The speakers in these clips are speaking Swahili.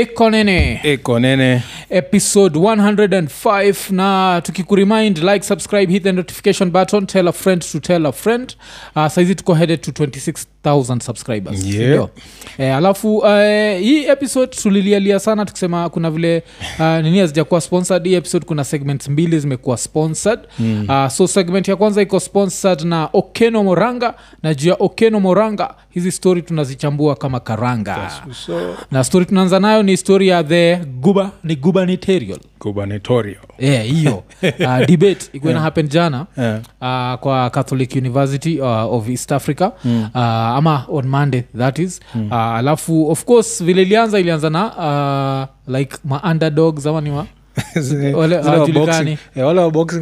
ekonene eko nene episode 105 na tukikuremind like subscribe hit the notification button tell a friend to tell a friend. Uh, saizi tuko headed to 26000 subscribers. Yeah. Eh, alafu uh, hii episode tulilialia sana tukisema kuna vile uh, nini hazijakuwa sponsored. Hii episode kuna segments mbili zimekuwa sponsored. Mm. uh, so segment ya kwanza iko sponsored na okeno moranga na juu ya okeno moranga hizi story tunazichambua kama karanga. So na story tunaanza nayo ni story ya the guba ni gubernatorial. Gubernatorial. Yeah hiyo. Uh, debate ikuwa yeah. happen jana yeah. uh, kwa catholic university uh, of east africa. Mm. uh, ama on monday that is. Mm. uh, alafu of course vile ilianza ilianza na uh, like ma underdogs ama ni Wale zile wa hawajulikani. eh,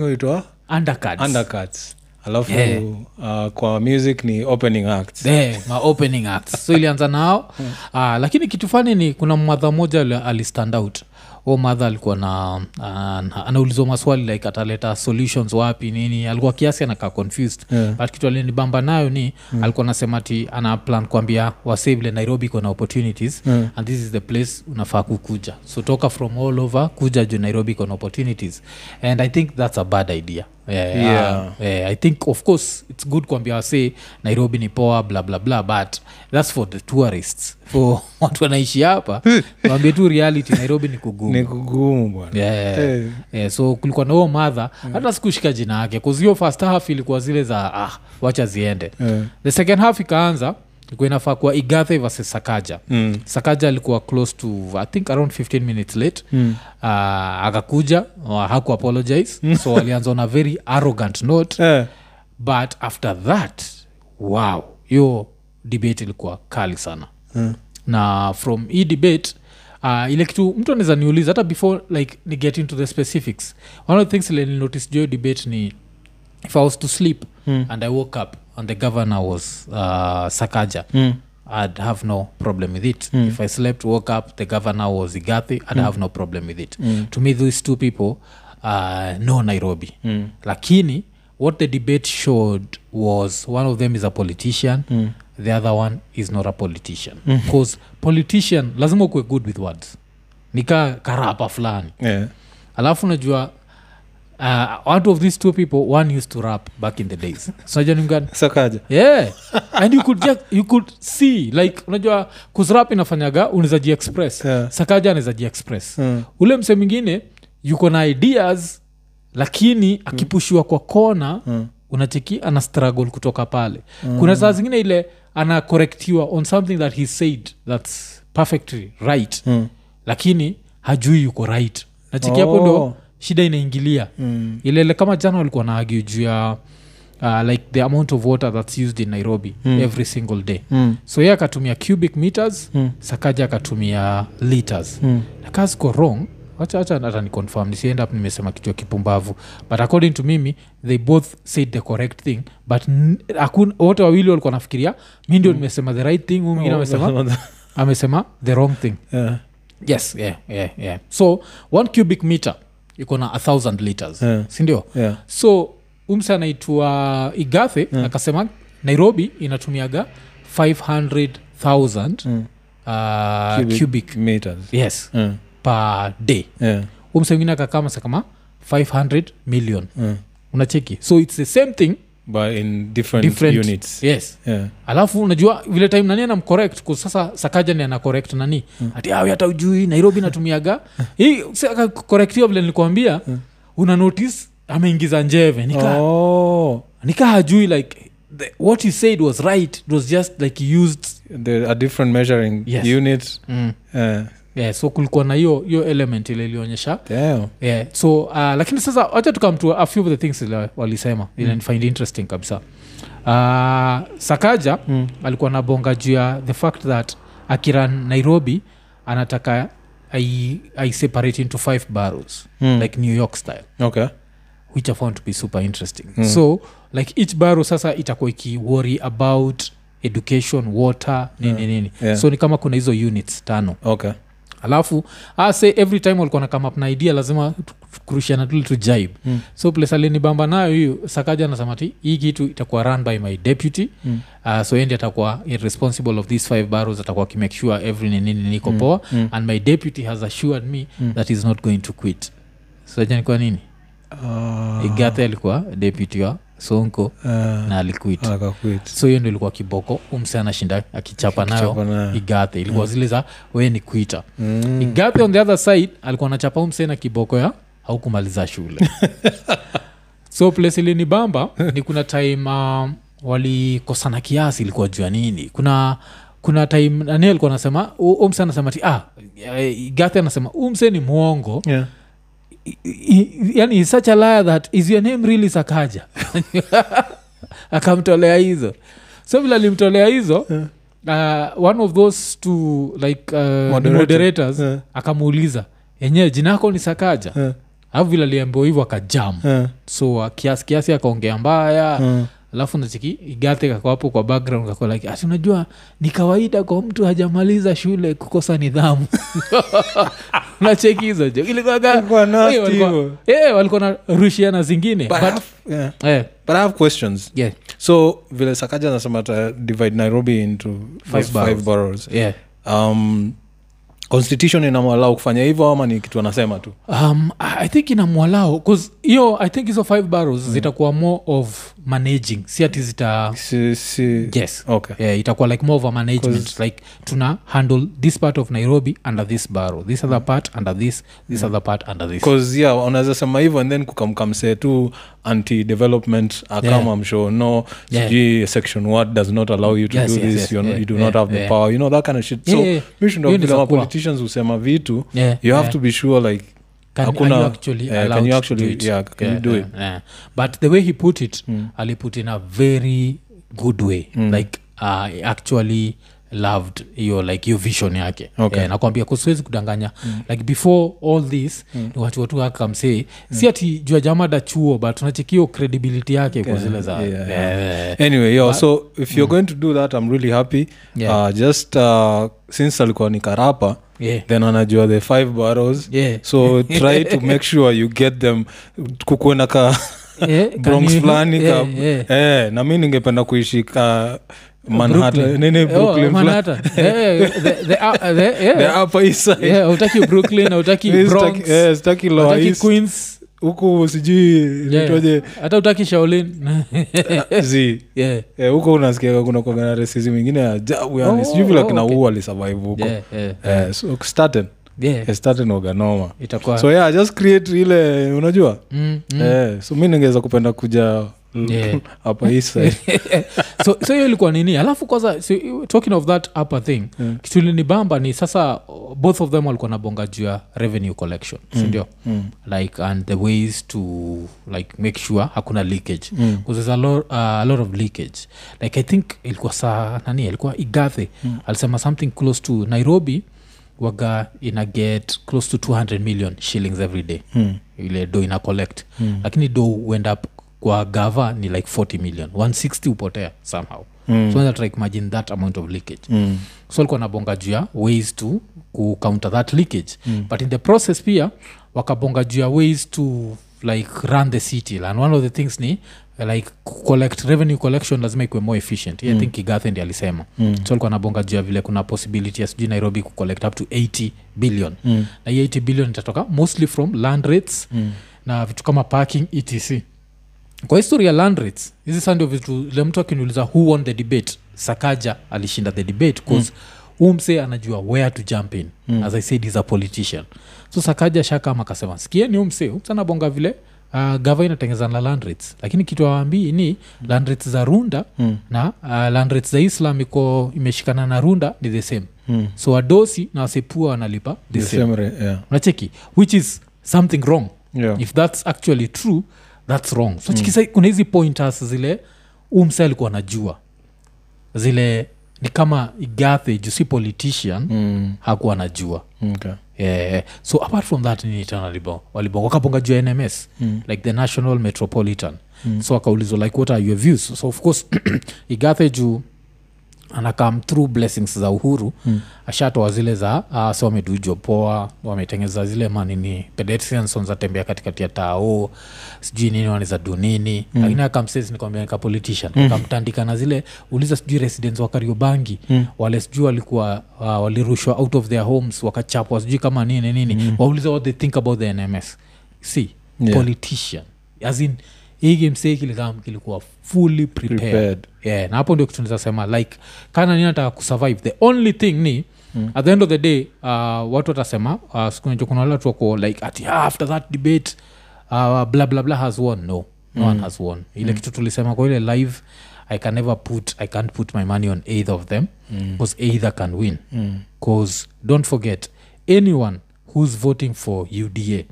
huitwa? Undercards. Undercuts alafu Yeah. uh, kwa music ni opening acts. Yeah, ma opening acts. So ilianza nao. Uh, lakini kitu fani ni kuna mwadha moja ali- alistand out o madha alikuwa na uh, anaulizwa maswali like ataleta solutions wapi nini alikuwa kiasi anakaa confused Yeah. but kitu alinibamba nayo ni mm. alikuwa anasema ti ana plan kuambia wasee nairobi kona opportunities yeah. and this is the place unafaa kukuja so toka from all over kuja juu nairobi kona opportunities and i think that's a bad idea yeah, Yeah. uh, yeah, i think of course it's good kuambia wase nairobi ni poa bla bla bla but that's for the tourists for watu wanaishi hapa wambie tu reality nairobi ni kugumu ni kugumu bwana yeah. Hey. yeah, so kulikuwa na huo madha hata sikushika jina yake kuzio first half ilikuwa zile za ah, wacha ziende yeah. the second half ikaanza ilikuwa inafaa kuwa igathe versus sakaja Mm. sakaja alikuwa close to i think around 15 minutes late Mm. uh, akakuja uh, haku apologize so alianza on a very arrogant note yeah. but after that wow hiyo debate ilikuwa kali sana Mm. na from hii debate uh, ile kitu mtu anaweza niuliza hata before like ni get into the specifics one of the things nilinotice jo debate ni if i was to sleep Mm. and i woke up and the governor was uh, sakaja Mm. i'd have no problem with it Mm. if i slept woke up the governor was igathi i'd have no problem with it Mm. to me these two people uh, no nairobi Mm. lakini what the debate showed was one of them is a politician Mm. the other one is not a politician bcause politician lazima ukuwe good with words nika karapa fulani Yeah. alafu unajua uh, out of these two people one used to rap back in the days sakaja yeah and you could, just, you could see like unajua kuzrap inafanyaga unaweza jiexpress Yeah. sakaja anaweza jiexpress Mm. ule mse mwingine yuko na ideas lakini akipushiwa kwa kona Mm. unacheki ana struggle kutoka pale mm. kuna saa zingine ile anakorektiwa on something that he said thats perfectly right Mm. lakini hajui yuko right nacheki hapo Oh. ndo shida inaingilia Mm. ilele kama jana walikuwa na argue juu ya uh, like the amount of water that's used in nairobi Mm. every single day Mm. so ye akatumia cubic meters Mm. sakaja akatumia liters Mm. na wrong hata ni nisiend up nimesema kichwa kipumbavu but according to mimi they both said the correct thing but wote wawili walikuwa nafikiria mi ndio nimesema the right thing mwingine Oh, amesema amesema the wrong thing Yeah. yes yeah, yeah, yeah. so one cubic meter iko na a thousand liters Yeah. sindio Yeah. so umse anaitwa igathe yeah. akasema nairobi inatumiaga 500000 Mm. uh, cubic. Cubic meters. yes yeah. per day Yeah. umse mwingine akakamasa kama 500 million yeah. unacheki so its the same thing but in different, different. units. Yes. Yeah. alafu unajua vile time nani anamcorrect sasa sakaja anacorrect nani? Mm. ati awi hata ujui nairobi natumiaga hii korektiwa vile nilikuambia Mm. una notice ameingiza njeve. Nika, oh. Nika hajui like the, what he said was right. It was just like he used there are different measuring Yes. units. Mm. uh, yeah, so kulikuwa na hiyo hiyo element ile ilionyesha yeah, so uh, lakini sasa wacha tukamtu a few of the things ile walisema mm. find interesting kabisa uh, sakaja mm. alikuwa na bonga juu ya the fact that akira nairobi anataka ai, I separate into five barrows Mm. like new york style okay which i found to be super interesting Mm. so like each barrow sasa itakuwa ikiworry about education water nini Yeah. nini Yeah. so ni kama kuna hizo units tano okay alafu ase every time walikuwa na come up na idea lazima kurushiana tuli tu jibe Mm. so place alinibamba nayo hiyo sakaja anasema ti hii kitu itakuwa run by my deputy Mm. uh, so endi atakuwa responsible of these five barrows atakuwa akimake sure every ninini niko Mm. poa Mm. and my deputy has assured me Mm. that is not going to quit so janikuwa nini uh. igathe alikuwa deputy wa sonko uh, na alikuit. so hiyo ndo ilikuwa kiboko. Umse anashinda akichapa nayo na. igathe ilikuwa zile za wee ni kuita. Mm. igathe on the other side alikuwa anachapa umse na kiboko ya haukumaliza shule. So place ilinibamba ni kuna time um, walikosana kiasi ilikuwa juu ya nini. Kuna kuna time nani alikuwa anasema umse anasema ti ah, eh, igathe anasema umse ni mwongo. Yeah. Yani he's such a liar that is your name really sakaja akamtolea hizo so vile alimtolea hizo uh, one of those two like uh, Moderator. moderators Yeah. akamuuliza enyewe jina yako ni sakaja Yeah. alafu vile aliambiwa hivyo akajam Yeah. so uh, kiasi kiasi akaongea mbaya Yeah. Alafu nachiki igate kakwapo kwa background kakwa like asi unajua ni kawaida kwa mtu hajamaliza shule kukosa nidhamu nacheki hizo jo Eh, walikuwa- na rushiana zingine But I but, have- yeah. eh, But I have questions. yeah, So vile Sakaja anasema ta divide Nairobi into five, five boroughs. yeah. Um, constitution inamwalau kufanya hivyo ama ni kitu anasema tu? Um, i think inamwalau hiyo i think hizo five barrels zitakuwa more of managing si ati zita si, si. yes. Okay. Yeah, itakuwa like more of a management 'Cause- like tuna handle this part of nairobi under this barrow this other part under this this other part under this yeah unaweza sema hivyo and then kukamkamsee tu anti development akama Yeah. msho no Yeah. sijui section what does not allow you to Yes, do yes, this yes. you, Yeah, you do yeah, not have the power you know that kind of shit Yeah, so yeah. politicians husema vitu Yeah, you have yeah. to be sure like Can- Hakuna- you actually yeah, can you actually- do it? yeah, can you do it? yeah. but the way he put it aliput in a very good way like uh, actually loved hiyo like hiyo vision yake. Okay. yeah, nakwambia kusiwezi kudanganya. Like before all this ni watu watu akamsee si ati jua jamada chuo but unachekio credibility yake kwa zile za yeah, yeah. anyway yo so if you're going to do that i'm really happy. Yeah. uh, just uh, since alikuwa ni karapa Yeah. then anajua the five barrows Yeah. so try to make sure you get them. Kukuena ka Yeah, bronx fulani yeah, yeah. eh, na mi ningependa kuishi ka manhattan Brooklyn. nini Oh. Yeah, yeah. Yeah, utaki brooklyn queens huku sijui Yeah. nitoje hata utaki shaolin zi yeah. Huko unasikia kuna kuagana resisi mingine ya ajabu yani Oh, sijui vile kina okay. huu alisurvive huko Yeah, yeah, Eh, so yeah. Eh, so yeah just create ile unajua mm, mm. eh, so mi ningeweza kupenda kuja Yeah. hapa side so so hiyo ilikuwa nini alafu kwanza so, talking of that upper thing Mm. kitu linibamba ni sasa both of them walikuwa nabonga juu ya revenue collection sindio Mm. like and the ways to like make sure hakuna leakage Mm. there's a lo, uh, a lot of leakage like i think ilikuwa saa nani ilikuwa igathe Mm. alisema something close to nairobi waga ina get close to 200 million shillings every day Mm. ile do ina collect Mm. lakini do wend up kwa gava ni like 40 million 160 upotea somehow Mm. so try imagine that amount of leakage Mm. so alikuwa nabonga juu ya ways to ku counter that leakage Mm. but in the process pia wakabonga juu ya ways to like run the city and one of the things ni like collect revenue collection lazima ikuwe more efficient mm. i think kigathe ndi alisema Mm. so alikuwa nabonga juu ya vile kuna possibility ya sijui nairobi kucollect up to 80 billion Mm. na hii 80 billion itatoka mostly from land rates Mm. na vitu kama parking etc kwa historia ya land rates hizi sa ndio vitu le mtu akiniuliza who won the debate sakaja alishinda the debate bcause mm. huu msee anajua where to jump in mm. as i said is a politician so sakaja shakama akasema sikieni msee huu anabonga vile uh, gava inatengeza na land rates lakini kitu awambii ni land rates za runda Mm. na uh, land rates za islam iko imeshikana na runda ni the same Mm. so wadosi na wasepua wanalipa the The same same yeah. unacheki which is something wrong Yeah. if that's actually true that's wrong so chikisa kuna hizi pointers zile umse alikuwa anajua zile ni kama igathe jusi politician Mm. hakuwa anajua Okay. yeah. so apart from that nini tena walibonga walibonga juu ya nms Mm. like the national metropolitan mm. so akaulizwa like what are your views so of course igathe juu anakam through blessings za uhuru mm. ashatoa zile za uh, so wamedujo poa wametengeza zile manini pedestrians wanzatembea katikati ya tao sijui nini wanaweza du nini mm. lakini akamsesi nikwambia nika politician mm. akamtandika na zile uliza sijui residents wa kariobangi mm. wale sijui walikuwa uh, walirushwa out of their homes wakachapwa sijui kama nini nini mm. wauliza what they think about the nms see Yeah. politician as in hii game kilikam kilikuwa fully prepared, Prepared. Yeah, na hapo ndio kitu nizasema like kana nini nataka kusurvive. The only thing ni mm. at the end of the day uh, watu watasema uh, siku kuna wale watu wako like ati ah, after that debate uh, bla bla bla has won. No no mm. one has won. Ile kitu tulisema kwa ile live i can never put i can't put my money on either of them because either can win. Because don't forget anyone who's voting for uda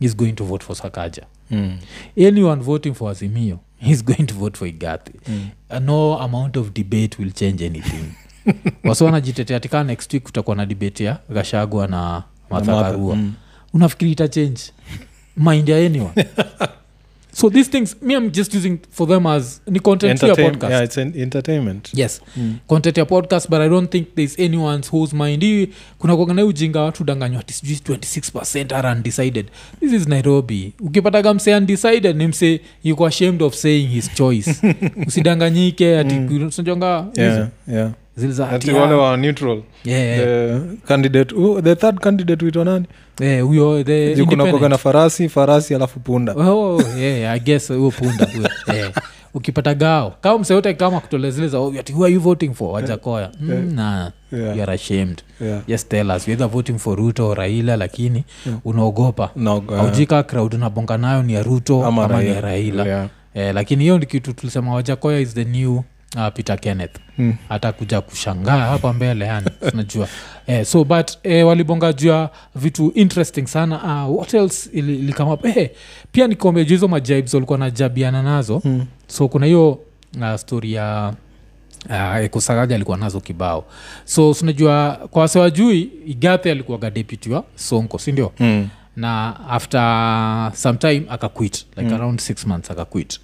is going to vote for sakaja. Mm. anyone voting for azimio is going to vote for igathi mm. no amount of debate will change anything. Wasi wanajitetea tikaa next week kutakuwa na debate ya gashagwa na mathakarua Mm. unafikiri ita change? Mind ya anyone so these things me i'm just using for them as ni content ya Entertain- podcast. yeah, it's an entertainment. Yes. Mm. content ya podcast but i don't think there's anyone's whose mind hii kuna kuagana ujinga watu danganywa ati sijui 26 are undecided. This is nairobi. Ukipataga mse undecided ni mse yuko ashamed of saying his choice. Usidanganyike ati unajonga yeah, yeah. Ah, wa neutral. Yeah, yeah, the candidate uh, the third candidate witwa nani? Huyo the Juu na farasi farasi alafu punda. Oh, yeah, i guess huyo punda yeah. ukipata gao. Kama mseyote kama kutolea zile za oh, ati who are you voting for? Wajakoya mm, nah, Yeah. you ashamed. Yeah. just tell us. You're voting for ruto or raila lakini unaogopa. No, uh, aujika crowd unabonga nayo ni ya ruto ama ama, ni ya raila. Yeah. eh, lakini hiyo ndi kitu tulisema wajakoya is the new uh, peter kenneth. Mm. hata kuja kushangaa hapa mbele yani unajua. Eh, so but eh, walibonga jua vitu interesting sana. Uh, what else ili- ilikama eh, pia nikombe juu hizo majibes walikuwa najabiana nazo. Mm. so kuna hiyo uh, story ya uh, kusagaja alikuwa nazo kibao. So sinajua kwa wasewajui igathe alikuwaga deputy wa sonko sindio Mm. na after some time akaquit. Like mm. around six months akaquit.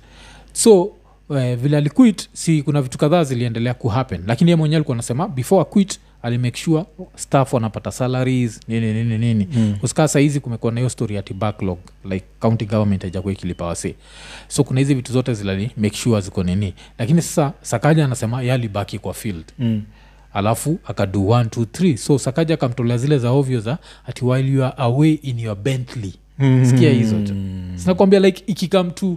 So uh, vile aliquit si kuna vitu kadhaa ziliendelea kuhappen lakini ye mwenyewe alikuwa anasema before aquit alimake sure staff wanapata salaries nini nini nini mm. kusikaa sahizi kumekuwa na hiyo story ati backlog like county government haijakuwa ikilipa wasi. So kuna hizi vitu zote zilali make sure ziko nini. Lakini sasa sakaja anasema ye alibaki kwa field. Mm. alafu akadu 1 2 3 so sakaja akamtolea zile za ovyo za ati while you are away in your bentley. Mm. sikia hizo tu. Sinakwambia like ikikam to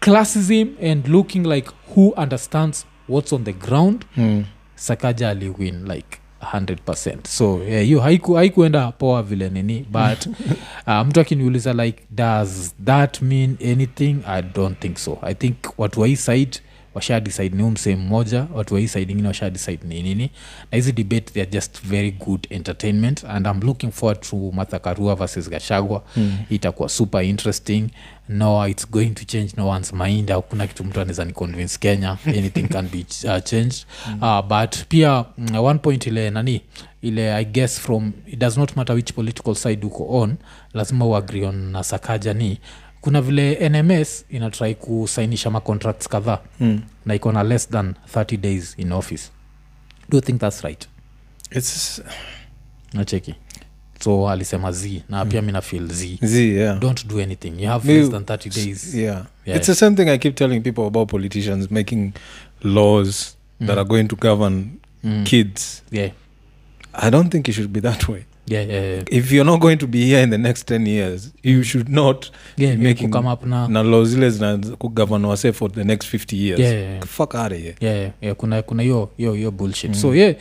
classism and looking like who understands what's on the ground Mm. sakaja aliwin like 100 so yeah, hiyo haiku, haikuenda poa vile nini but uh, mtu akiniuliza like does that mean anything? I don't think so. I think watu wahii side washa decide ni umsehemu mmoja watu wa hii side ingine washa decide ni nini. Na hizi debate theyare just very good entertainment and i'm looking forward to mathakarua versus gashagwa mm. itakuwa super interesting. No it's going to change no one's mind hakuna kitu mtu anaweza ni convince kenya anything can be uh, changed. Mm. uh, but pia mm, one point ile nani ile i guess from it does not matter which political side uko on lazima uagree on na sakaja ni kuna vile nms inatrai kusainisha macontracts kadhaa Mm. na iko na less than 30 days in office do you think that's right It's nacheki so alisema z na pia mina nafil z Z, yeah. don't do anything you have Mi- less than 30 days Yeah. Yeah. It's the same thing I keep telling people about politicians making laws that are going to govern Mm. kids. yeah I don't think it should be that way. Yeah yeah, yeah. If you're not going to be here in the next 10 years, you should not yeah, be making come up na na law zile zina kugovern wase for the next 50 years. Yeah, yeah, yeah. Fuck out of here. yeah, yeah, yeah, kuna kuna hiyo hiyo hiyo bullshit so yeah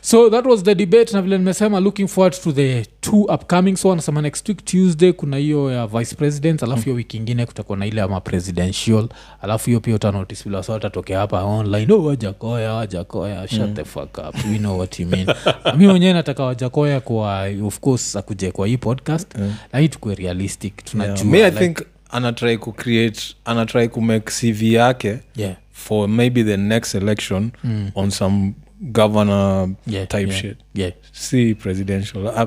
so that was the debate na vile nimesema looking forward to the two upcoming so anasema next week tuesday kuna hiyo ya vice president alafu hiyo wiki ingine kutakuwa na ile ama presidential alafu hiyo pia utanotice vile wasa watatokea hapa online oh, wajakoya wajakoya shut the fuck up we know what you mean mi mwenyewe nataka wajakoya kwa of course akuje kwa hii podcast Yeah. lakini realistic tunajua Yeah. I like- think anatry kucreate anatry kumake cv yake yeah, for maybe the next election Mm. on some governor yeah, type yeah, shit yeah. si presidential uh,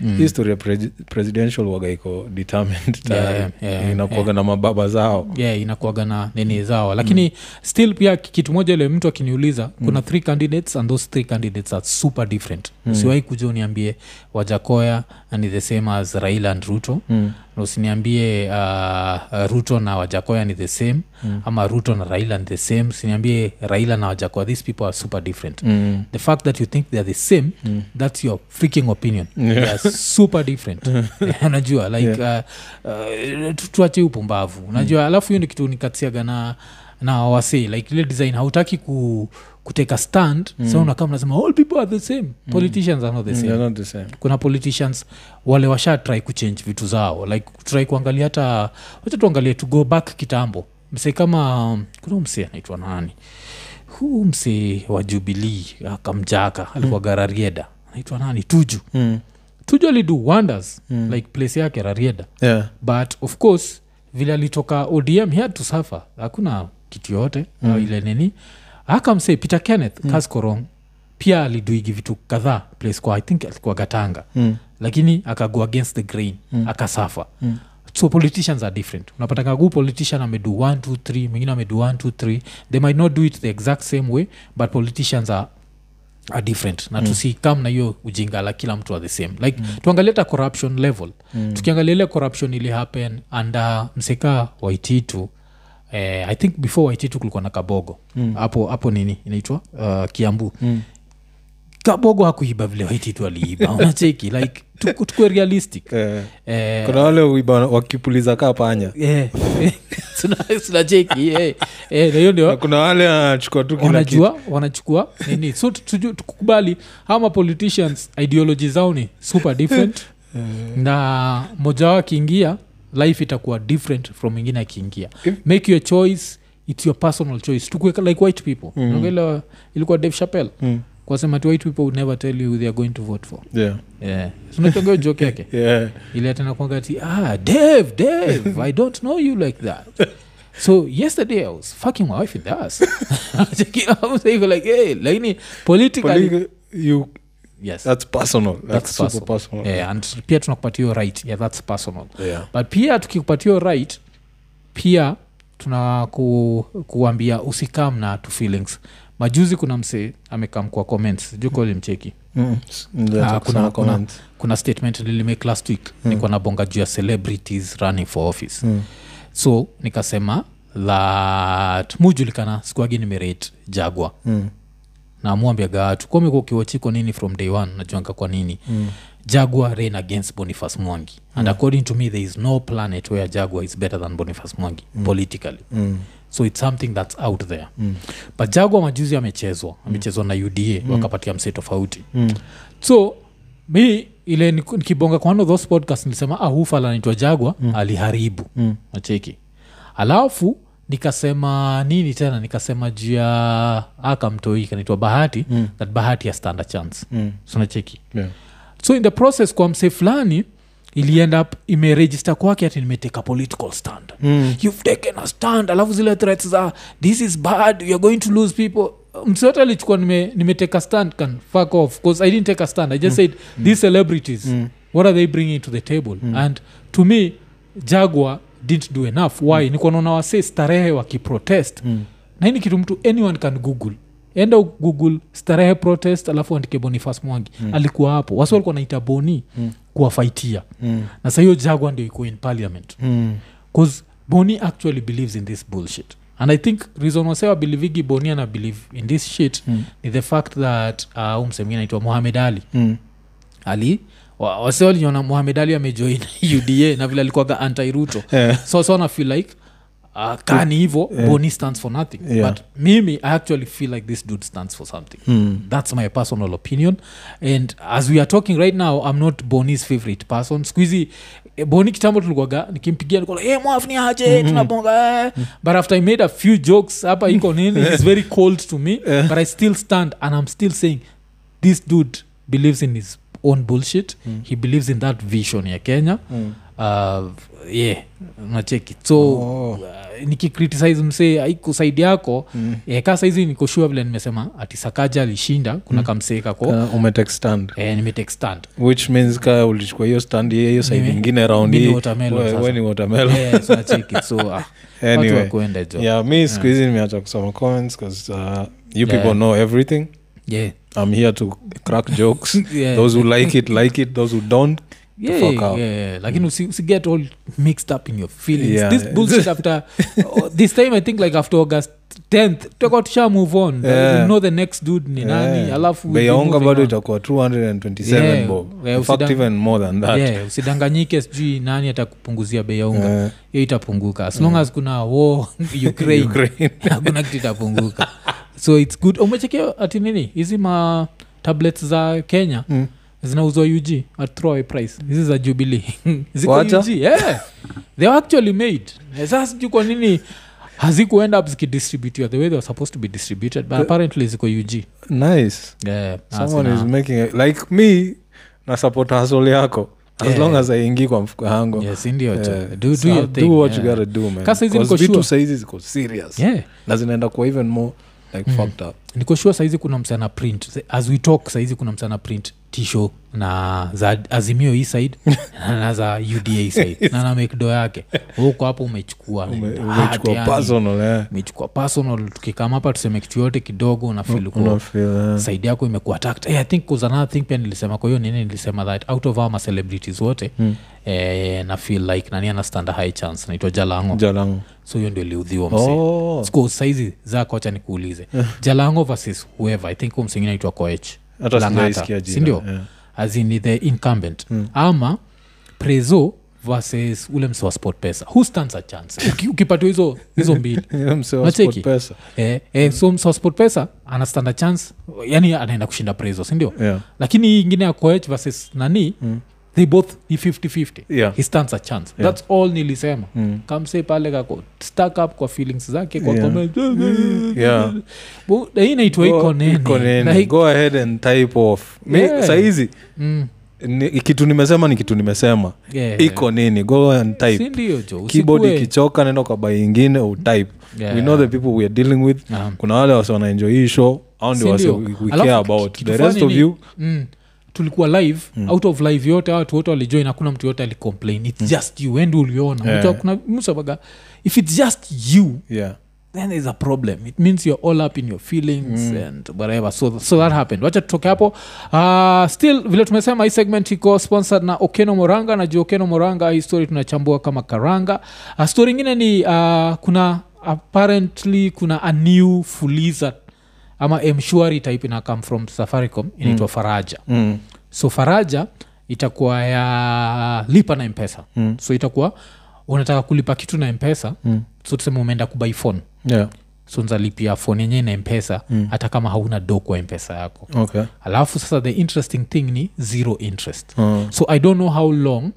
Mm. history ya pre- presidential waga iko determined Yeah, yeah, inakuaga na mababa zao yeah inakuaga na nini zao lakini mm. still pia kitu moja ile mtu akiniuliza mm. kuna three candidates and those three candidates are super different mm. usiwahi kuja uniambie wajakoya ni the same as raila and ruto mm. na usiniambie uh, ruto na wajakoya ni the same mm. ama ruto na raila ni the same usiniambie raila na wajakoya these people are super different Mm. the fact that you think they're the same Mm. that's your freaking opinion Yeah. they are super different unajua like uh, uh, tuache upumbavu unajua alafu hiyo ni kitu nikatiaga na na wase like ile design hautaki ku kuteka stand mm. sa unakaa mnasema all people are the same. Politicians are not the same. Mm, not the same. Kuna politicians wale washa try kuchange vitu zao like try kuangalia hata wacha tuangalie to go back kitambo. Msee kama kuna msee anaitwa nani? Huu msee wa jubilii akamjaka alikuwa gararieda. Anaitwa nani? Tuju. Mm. tuju alidu wonders mm. like place yake rarieda yeah. But of course vile alitoka odm he had to suffer. Hakuna kitu yote mm. ile nini akamsee peter kenneth mm. kaskorong pia aliduigi vitu kadhaa place kwa i think alikuwa gatanga mm. lakini akago against the grain mm. akasafa mm so politicians are different unapatanga gu politician amedu 1 3 mwingine amedu 1 3 they might not do it the exact same way but politicians are are different na mm. tusikam na hiyo ujinga la kila mtu are the same like mm. tuangalie hata corruption level mm. tukiangalia ile corruption ili happen anda mseka waititu eh, i think before waititu kulikuwa na kabogo. Hapo hapo nini? Inaitwa? Uh, kiambu. Mm. kabogo hakuiba vile waititu aliiba. Unacheki? Like tuku- tukue realistic. Eh, eh, kuna wale uiba wakipuliza kaa panya. Eh, sina- sinacheki eh, eh, na ndio kuna wale wanachukua tu wanajua wanachukua nini? So tukubali ama politicians ideology zao ni super different. Na moja wao akiingia life itakuwa different from mwingine akiingia make your choice its your personal choice. Tukuweka like white people. Mm. ile ilikuwa dave chapel Mm. kwasema ti white people would never tell you they are going to vote for. Yeah. Yeah. sunachongeo joke yake? Yeah. Tena kwangati ah dave dave i don't know you like that. So yesterday i was fucking my wife in the ass. Like hey lakini politically Polit- you yes that's personal that's, That's super personal. personal yeah, and pia tunakupatia hiyo right yeah that's personal yeah but pia tukikupatia hiyo right pia tuna ku, kuambia usikam na tu feelings majuzi kuna msee amekam kwa comments jukoli mcheki Mm. Ah, kuna- kuna- comments. kuna statement nilimake last week mm. nikuwa nabonga juu ya celebrities running for office Mm. so nikasema that mujulikana sikuagi nimerate jagwa Mm. Namwambiaga watu komeko ukiwachiko nini from day one najuanga kwa nini mm. jagwa rain against boniface mwangi and according to me there is no planet where jagwa is better than boniface mwangi mm. politically Mm. so its something that's out there mm. but jagwa majuzi amechezwa amechezwa na uda mm. wakapatia msee tofauti Mm. so mi ile nikibonga kwa one of those podcast nilisema ah, hufala naitwa jagwa mm. aliharibu Mm. nacheki alafu nikasema nini tena nikasema juu ya akamtoi kanaitwa bahati mm. that bahati ya stand chance Mm. sonacheki Yeah. so in the process kwa mse fulani iliend up imeregister kwake ati nimeteka political stand Mm. you've taken a stand alafu zile threats za this is bad youare going to lose people msote alichukua nimeteka nime- nimeteka stand can fuck off because i didn't take a stand i just mm. said these celebrities mm. what are they bringing to the table mm. and to me jagwa didn't do enough why mm. nikuwa naona wase starehe wakiprotest Mm. na hii ni kitu mtu anyone can google enda google starehe protest alafu andike bonifas mwangi mm. alikuwa hapo wasi walikuwa naita boni mm. kuwafaitia Mm. na sahiyo jagwa ndio iko in parliament Mm. boni actually believes in this bullshit and i think reason wasewa belivigi boni ana believe in this shit Mm. ni the fact that uh, umsemgine naitwa mohamed ali Mm. ali wase waliona mohamed ali amejoin uda na vile alikuwaga anti-ruto Yeah. so so na feel like uh, kani hivo Yeah. boni stands for nothing. Yeah. but mimi i actually feel like this dude stands for something. Mm. that's my personal opinion. And as we are talking right now i'm not boni's favorite person. Squeezy boni kitambo tulikuwaga nikimpigia nikola hey, mwafni aje? Tunabonga eh." but after i made a few jokes hapa iko nini is very cold to me. But i still stand and i'm still saying this dude believes in his own bullshit. He believes in that vision ya kenya. Mm. uh, yeah nacheki so Oh. uh, nikicritisize msee aiku saidi yako. Mm. eh, ka saizi nikoshua vile nimesema ati sakaja alishinda kuna mm. kamsee kako. Uh, stand. Eh, nimetake stand. Which means ka ulichukua hiyo stand hiyo saidi ingine round hii. we- ni watermelon. Nacheki. so ah, watu anyway. jo. Yeah mi siku hizi nimeacha kusoma comments because uh, you people know everything yeah. i'm here to crack jokes Yeah. those who like it like it those who don't Yeah, yeah, yeah. lakini usi, usi get all mixed up in your feelings Yeah. this bullshit after oh, this time i think like after august 10th tutakuwa tusha move on Yeah. you know the next dude ni nani Yeah. alafu we'll bei be ya unga moving bado itakuwa 227 Yeah. bob Yeah, in fact even more than that Yeah, usidanganyike sijui nani atakupunguzia bei ya unga Yeah. itapunguka as long as kuna war ukraine Ukraine. hakuna kitu itapunguka so its good umechekia ati nini hizi ma tablets za kenya Mm. Zinauzwa ug at throwaway price hizi za jubilee ziko Wacha? ug yeah. they were actually made sasa sijui kwa nini hazikuenda up zikidistributiwa the way they were supposed to be distributed but apparently ziko ug nice yeah, someone Asina- is making it. like me na support hasol yako as Yeah. long as aingi kwa mfuko yangu yes Yeah. yeah. do, do So your thing do what yeah. you gotta do man Kasa hizi 'Cause niko vitu sure. saizi ziko serious yeah na zinaenda kuwa even more like fucked up. Nikoshua saizi kuna msana print. As we talk saizi kuna msana print tisho na za azimio hii side na za uda side. Na na mekdo yake. Huko hapo umechukua. Ume- umechukua personal eh. umechukua personal. Tukikama hapa tuseme kitu yote kidogo unafil Una feel, eh. saidi yako imekuwa hey, i think was another thing pia nilisema. Kwa hiyo nini nilisema that out of our celebrities wote Mm. Eh, na feel like nani anastand a high chance? Naitwa jalango. Jalango. So hiyo ndio liudhiwa msee. Oh. Saizi zako acha nikuulize. Jalango versus whoever. I think msingine naitwa koech. Sindio? yeah. azini the incumbent. Mm. ama prezo versus ule mse wa sport pesa. Who stands a chance? Uki- ukipatiwa hizo hizo mbili. Pesa. Eh, eh, so mse wa sport pesa ana stand a chance. Yani anaenda kushinda prezo sindio? Yeah. lakini hii ingine ya coach versus nani? Mm. They both ni 50-50 Yeah. he stands a chance Yeah. that's all nilisema Mm. kamse pale kako stack up kwa feelings zake kwa Yeah. comment. Yeah. Hii go ahead and type off Yeah. saizi mm, ni, kitu nimesema ni kitu nimesema yeah. iko nini go and type jo keyboard ikichoka nenda kwa bai ingine utype Yeah. we know the people we are dealing with Naam. kuna wale wasi wanaenjoy hii show au ndi wasi we, care about the rest of you mm, tulikuwa live out of live yote watu wote walijoin hakuna mtu yote alicomplain. Its just you wendi uliona. Yeah. Kuna msabaga if it's just you yeah. then there's a problem. It means you're all up in your feelings and whatever. So, so that happened. Wacha tutoke hapo. Uh, still vile tumesema hii segment iko sponsored na okeno moranga na juu okeno moranga hii story tunachambua kama karanga. Uh, story ingine ni uh, kuna apparently kuna a new fuliza ama mshwari type ina come from safaricom inaitwa faraja. Mm. so faraja itakuwa ya lipa na mpesa Mm. so itakuwa unataka kulipa kitu na mpesa Mm. so tuseme umeenda kubai phone. Yeah. So nzalipia phone yenyewe na mpesa Mm. hata kama hauna do kwa mpesa yako. Okay. Alafu sasa the interesting thing ni zero interest. Uh, so i don't know how long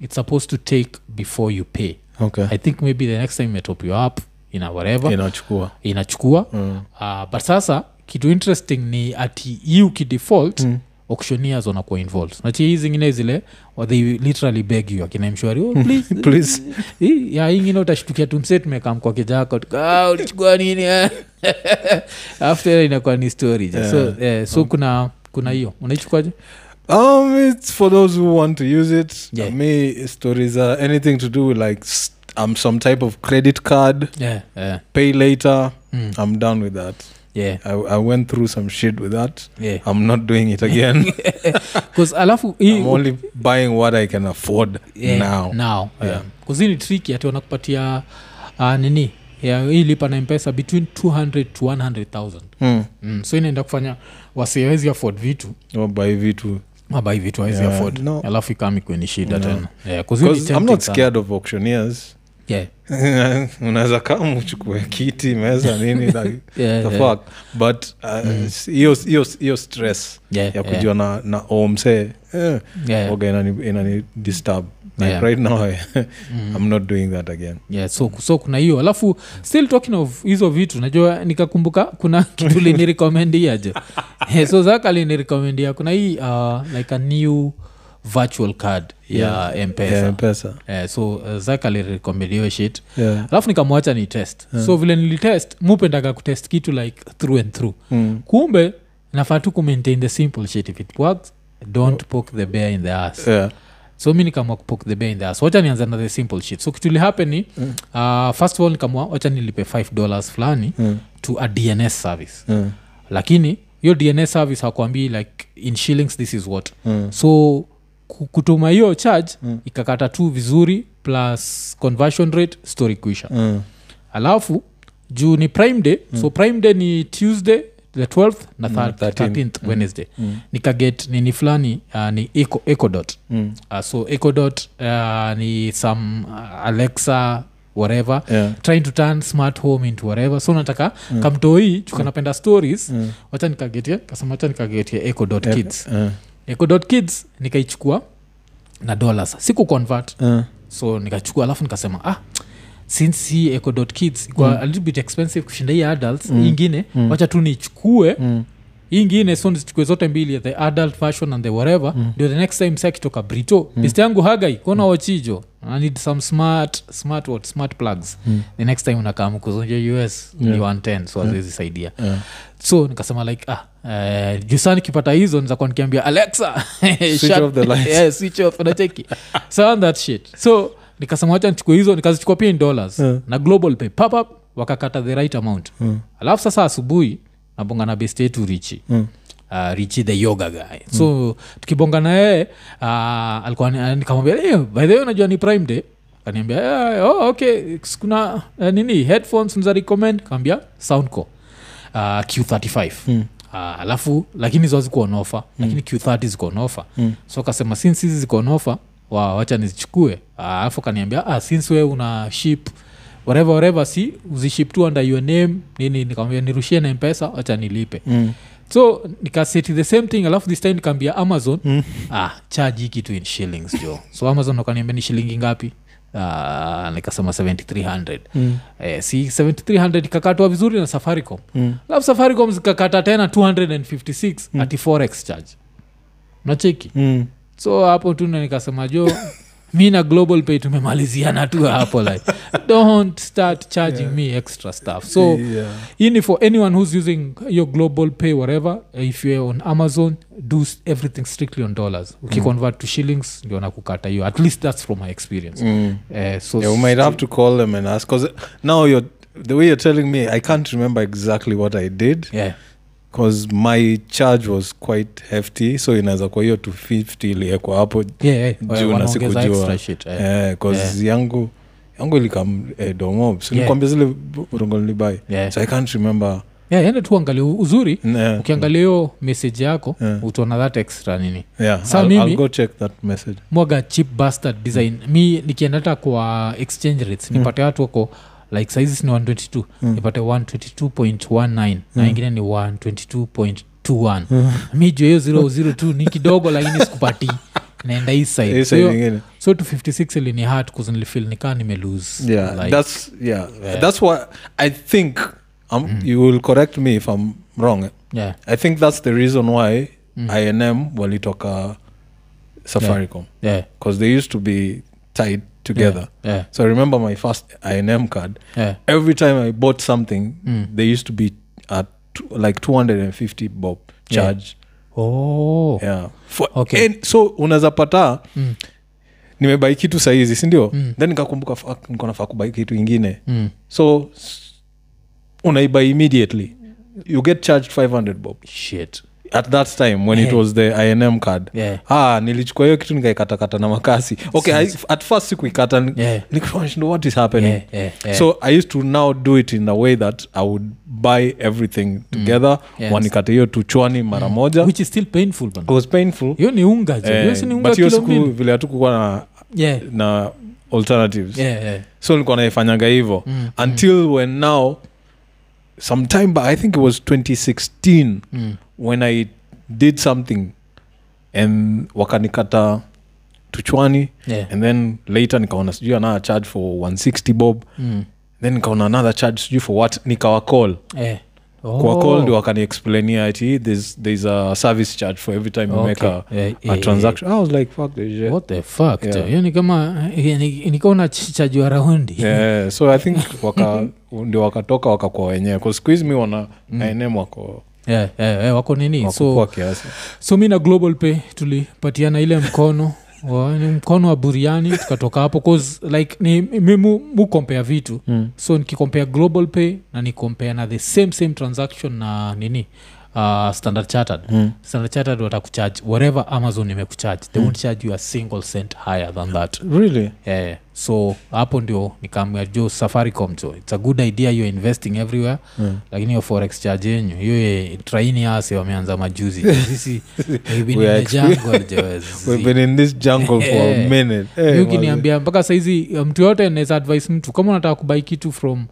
it's supposed to take before you pay. Okay. I think maybe the next time imetop you up ina whatever inachukua inachukua mm. uh, but sasa kitu interesting ni ati hii ukidefault Mm. auctioneers wanakuwa involved nachi hii zingine zile they literally beg you akina mshwari oh, please, Please. Ya ingine utashtukia tumse tumekam kwa kijako "Ah, ulichukua nini eh?" after inakuwa ni story yeah. so, yeah, so kuna kuna hiyo unaichukuaje Um, it's for those who want to use it. Yeah. Me, stories are anything to do with like s- um some type of credit card, yeah, yeah, pay later. mm, I'm done with that. yeah, I, I went through some shit with that. yeah. I'm not doing it again. 'Cause alafu I'm only buying what I can afford yeah, now. now Yeah. ni triki ati wanakupatia uh, nini yeah, hii lipa na mpesa between 200 to 100000 mm. mm, so inaenda kufanya wasiwezi afford vitu Or vitu. mabai vitu awezi Yeah, afford no. alafu ikami kweni shida No. tena yeah, Because I'm sana. scared of auctioneers. Yeah. unaweza kama uchukue kiti meza nini like, Yeah, the yeah. fuck but uh, hiyo hiyo stress Yeah, ya yeah. kujua na, na omse eh, Yeah. oga inani, inani disturb like Yeah. right now I, i'm not doing that again yeah, so, so kuna hiyo alafu still talking of hizo vitu najua nikakumbuka kuna kitu linirekomendiaje so zaka kuna hii uh, like a new virtual card ya mpesa yeah, mpesa Eh, so uh, zak alirecommend hiyo shit yeah. alafu nikamwacha ni test so vile nilitest mupendaga kutest kitu like through and through mm. kumbe nafaa tu kumaintain the simple shit if it works don't poke the bear in the ass yeah. so mi nikamua kupok the bear in the ass wacha nianza na the simple shit so kitu lihappen Mm. uh, first of all nikamua wacha nilipe 5 dollars fulani Mm. to a dns service Mm. lakini hiyo dns service hakuambii like in shillings this is what Mm. so kutuma hiyo charge Mm. ikakata tu vizuri plus conversion rate story kuisha Mm. alafu juu ni prime day mm. so prime day ni tuesday the 12th na Mm, 13th 13th. 13th wednesday Mm. nikaget nini fulani uh, ni eco, ecodot Mm. uh, so ecodot uh, ni some uh, alexa whatever Yeah. trying to turn smart home into whatever so nataka mm. kamtoi chukanapenda stories Mm. wacha nikagetie kasema wacha nikagetie ecodot Yeah. kids Uh. Ecodot kids nikaichukua na dollars siku convert Uh. so nikachukua alafu nikasema ah since hii ecodot kids ikwa Mm. a little bit expensive kushinda hii adults Mm. ingine Mm. wacha tu nichukue Mm. ingine so nizichukue zote mbili the adult fashion and the whatever Mm. the next time sa kitoka brito mm. best yangu hagai kona wachijo i need some smart smart what smart plugs Mm. the next time unakaa mkuzonja us Yeah. ni 110 so aziwezi saidia Yeah. so nikasema like ah Uh, juu saa nikipata hizo nizakuwa nikiambia alexa shut- off the lights. yeah, switch off unacheki so that shit so nikasema wacha nichukue hizo nikazichukua pia in dollars Yeah. na global pay papap wakakata the right amount Mm. alafu sasa asubuhi nabonga na best yetu richi Mm. Uh, richi the yoga guy. So tukibonga na yeye uh, alikuwa nikamwambia hey, by the way unajua ni prime day. Kaniambia yeah, oh, okay. Kuna uh, nini headphones nza recommend? Kaambia soundco uh, q35 Mm. Uh, alafu lakini zo onofa mm. lakini q30 ziko Mm. so kasema since hizi ziko wa, wacha nizichukue. Uh, kaniambia ah, since we una ship whatever whatever si uziship tu under your name nini nikamwambia nirushie na mpesa wacha nilipe. Mm. So nikaseti the same thing alafu this time nikaambia amazon Mm. ah, charge hii kitu in shillings jo so amazon wakaniambia ni shilingi ngapi uh, nikasema 7300 Mm. eh, si 7300 ikakatwa vizuri na safaricom Mm. safaricom zikakata tena 256 mm. ati forex charge nacheki Mm. so hapo tu nikasema jo mi na global pay tumemaliziana tu hapo like don't start charging Yeah. me extra stuff. So Yeah. ini for anyone who's using your global pay whatever if you're on amazon do everything strictly on dollars. Ukiconvert to shillings ndio nakukata hiyo. At least that's from my experience. Mm. uh, so Yeah, we might have to call them and ask because now you're the way you're telling me, I can't remember exactly what I did. Yeah because my charge was quite hefty, so inaweza kwa hiyo 250 iliekwa hapo yeah, yeah. Juu na sikujua. eh. yangu yangu ilikam eh, domo sinikwambia yeah. zile urongo nilibai Yeah. so I can't remember yeah, ende tu angalia uzuri yeah. ukiangalia hiyo message yako Yeah. utaona that extra nini yeah, Sa mimi- I'll go check that message mwaga chip bastard design mi nikienda hata kwa exchange rates nipate watu wako like saizi ni 122 Mm. nipate 122.19 na Mm. ingine ni 122.21 mi juu hiyo 002 ni kidogo lakini sikupati. Naenda hii side. So, yo, so to 56 ilini hat kuzinilifil nikaa nimelose yeah like, that's yeah. Yeah. that's what i think um, you will correct me if i'm wrong. Yeah, i think that's the reason why Mm. inm walitoka safaricom. Yeah, because they used to be tied together yeah, so i remember my first inm card yeah. every time i bought something Mm. they used to be at t- like 250 bob Yeah. charge Oh. yeah, For, Okay. and so unaweza pata Mm. nimebai kitu sahizi sindio Mm. then nikakumbuka niko nafaa kubai kitu ingine Mm. so unaibai immediately you get charged 500 bob shit at that time when it was the inm card. Yeah. Ah nilichukua hiyo kitu nikaikatakata na makasi. Okay I, at first sikuikata yeah. what is happening? Yeah yeah, yeah. so i used to now do it in a way that i would buy everything together. Yes. wanikate hiyo tuchwani mara moja. Which is still painful it was painful. Hiyo ni unga eh, but hiyo siku vile hatukukuwa na, yeah. na alternatives. Yeah yeah. So nilikuwa naifanyaga hivo Mm, until when now sometime but i think it was 2016 mm. when i did something and wakanikata tuchwani yeah and then later nikaona sijui another charge for 160 bob mm. then nikaona another charge sijui for what nikawa call eh kwa call ndio wakaniexplainia ati there's, there's a service charge for every time you make a, yeah, a yeah, transaction. I was like fuck this shit. What the fuck Yeah. jo? kama eh, ni- nikaona chichajua raundi. Yeah, so i think waka ndio wakatoka wakakuwa wenyewe. Kuskuhizi mi wana Mm. ainem wako yeah, yeah, yeah, wako nini? so so mi na global pay tulipatiana ile mkono wa, ni mkono wa buriani tukatoka hapo cause like ni mi mu, mu compare vitu mm. so nikikompare global pay na nikompare na the same same transaction na nini uh, standard chartered. Mm. standard chartered watakucharge whatever amazon imekucharge. They won't charge you a single cent higher than that. Really? Yeah. so hapo ndio nikaamua jo safaricom jo its a good idea youare investing everywhere Mm. lakini hiyo forex charge yenyu hiyo traini ase wameanza majuzi. Sisi Eh. Eh, ukiniambia mpaka saizi uh, mtu yote naweza advice mtu kama unataka kubai kitu from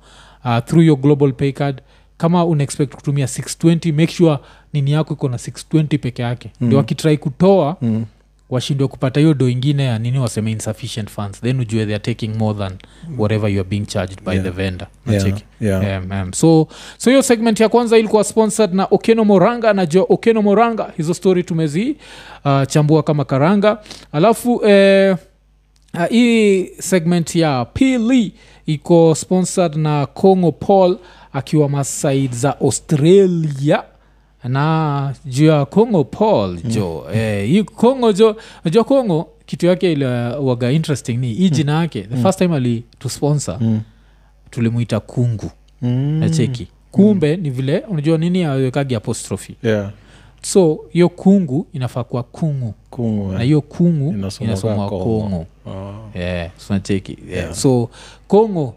uh, through your global pay card kama unaexpect kutumia 620 make sure nini yako iko na 620 peke yake mm. ndio wakitrai kutoa Mm. washindwe kupata hiyo do ingine ya nini waseme insufficient funds then ujue they are taking more than whatever you are being charged by Yeah. the vendor Yeah, Nacheki? yeah. Um, um, so so hiyo segment ya kwanza ilikuwa sponsored na okeno moranga na jo okeno moranga hizo story tumezi uh, chambua kama karanga alafu eh, uh, hii segment ya pili iko sponsored na congo paul akiwa masaid za australia na juu ya congo paul jo mm. eh, hii congo jo jo congo kitu yake iliwaga interesting ni hii jina yake the first time alitusponsor Mm. tulimwita kungu Mm. nacheki kumbe ni vile unajua nini awekagi apostrophe Yeah. so hiyo kungu inafaa kuwa kungu Kungu, na eh. hiyo kungu Inasomwa inasomwa Kongo. kongo Oh. yeah, so yeah. Yeah. so kongo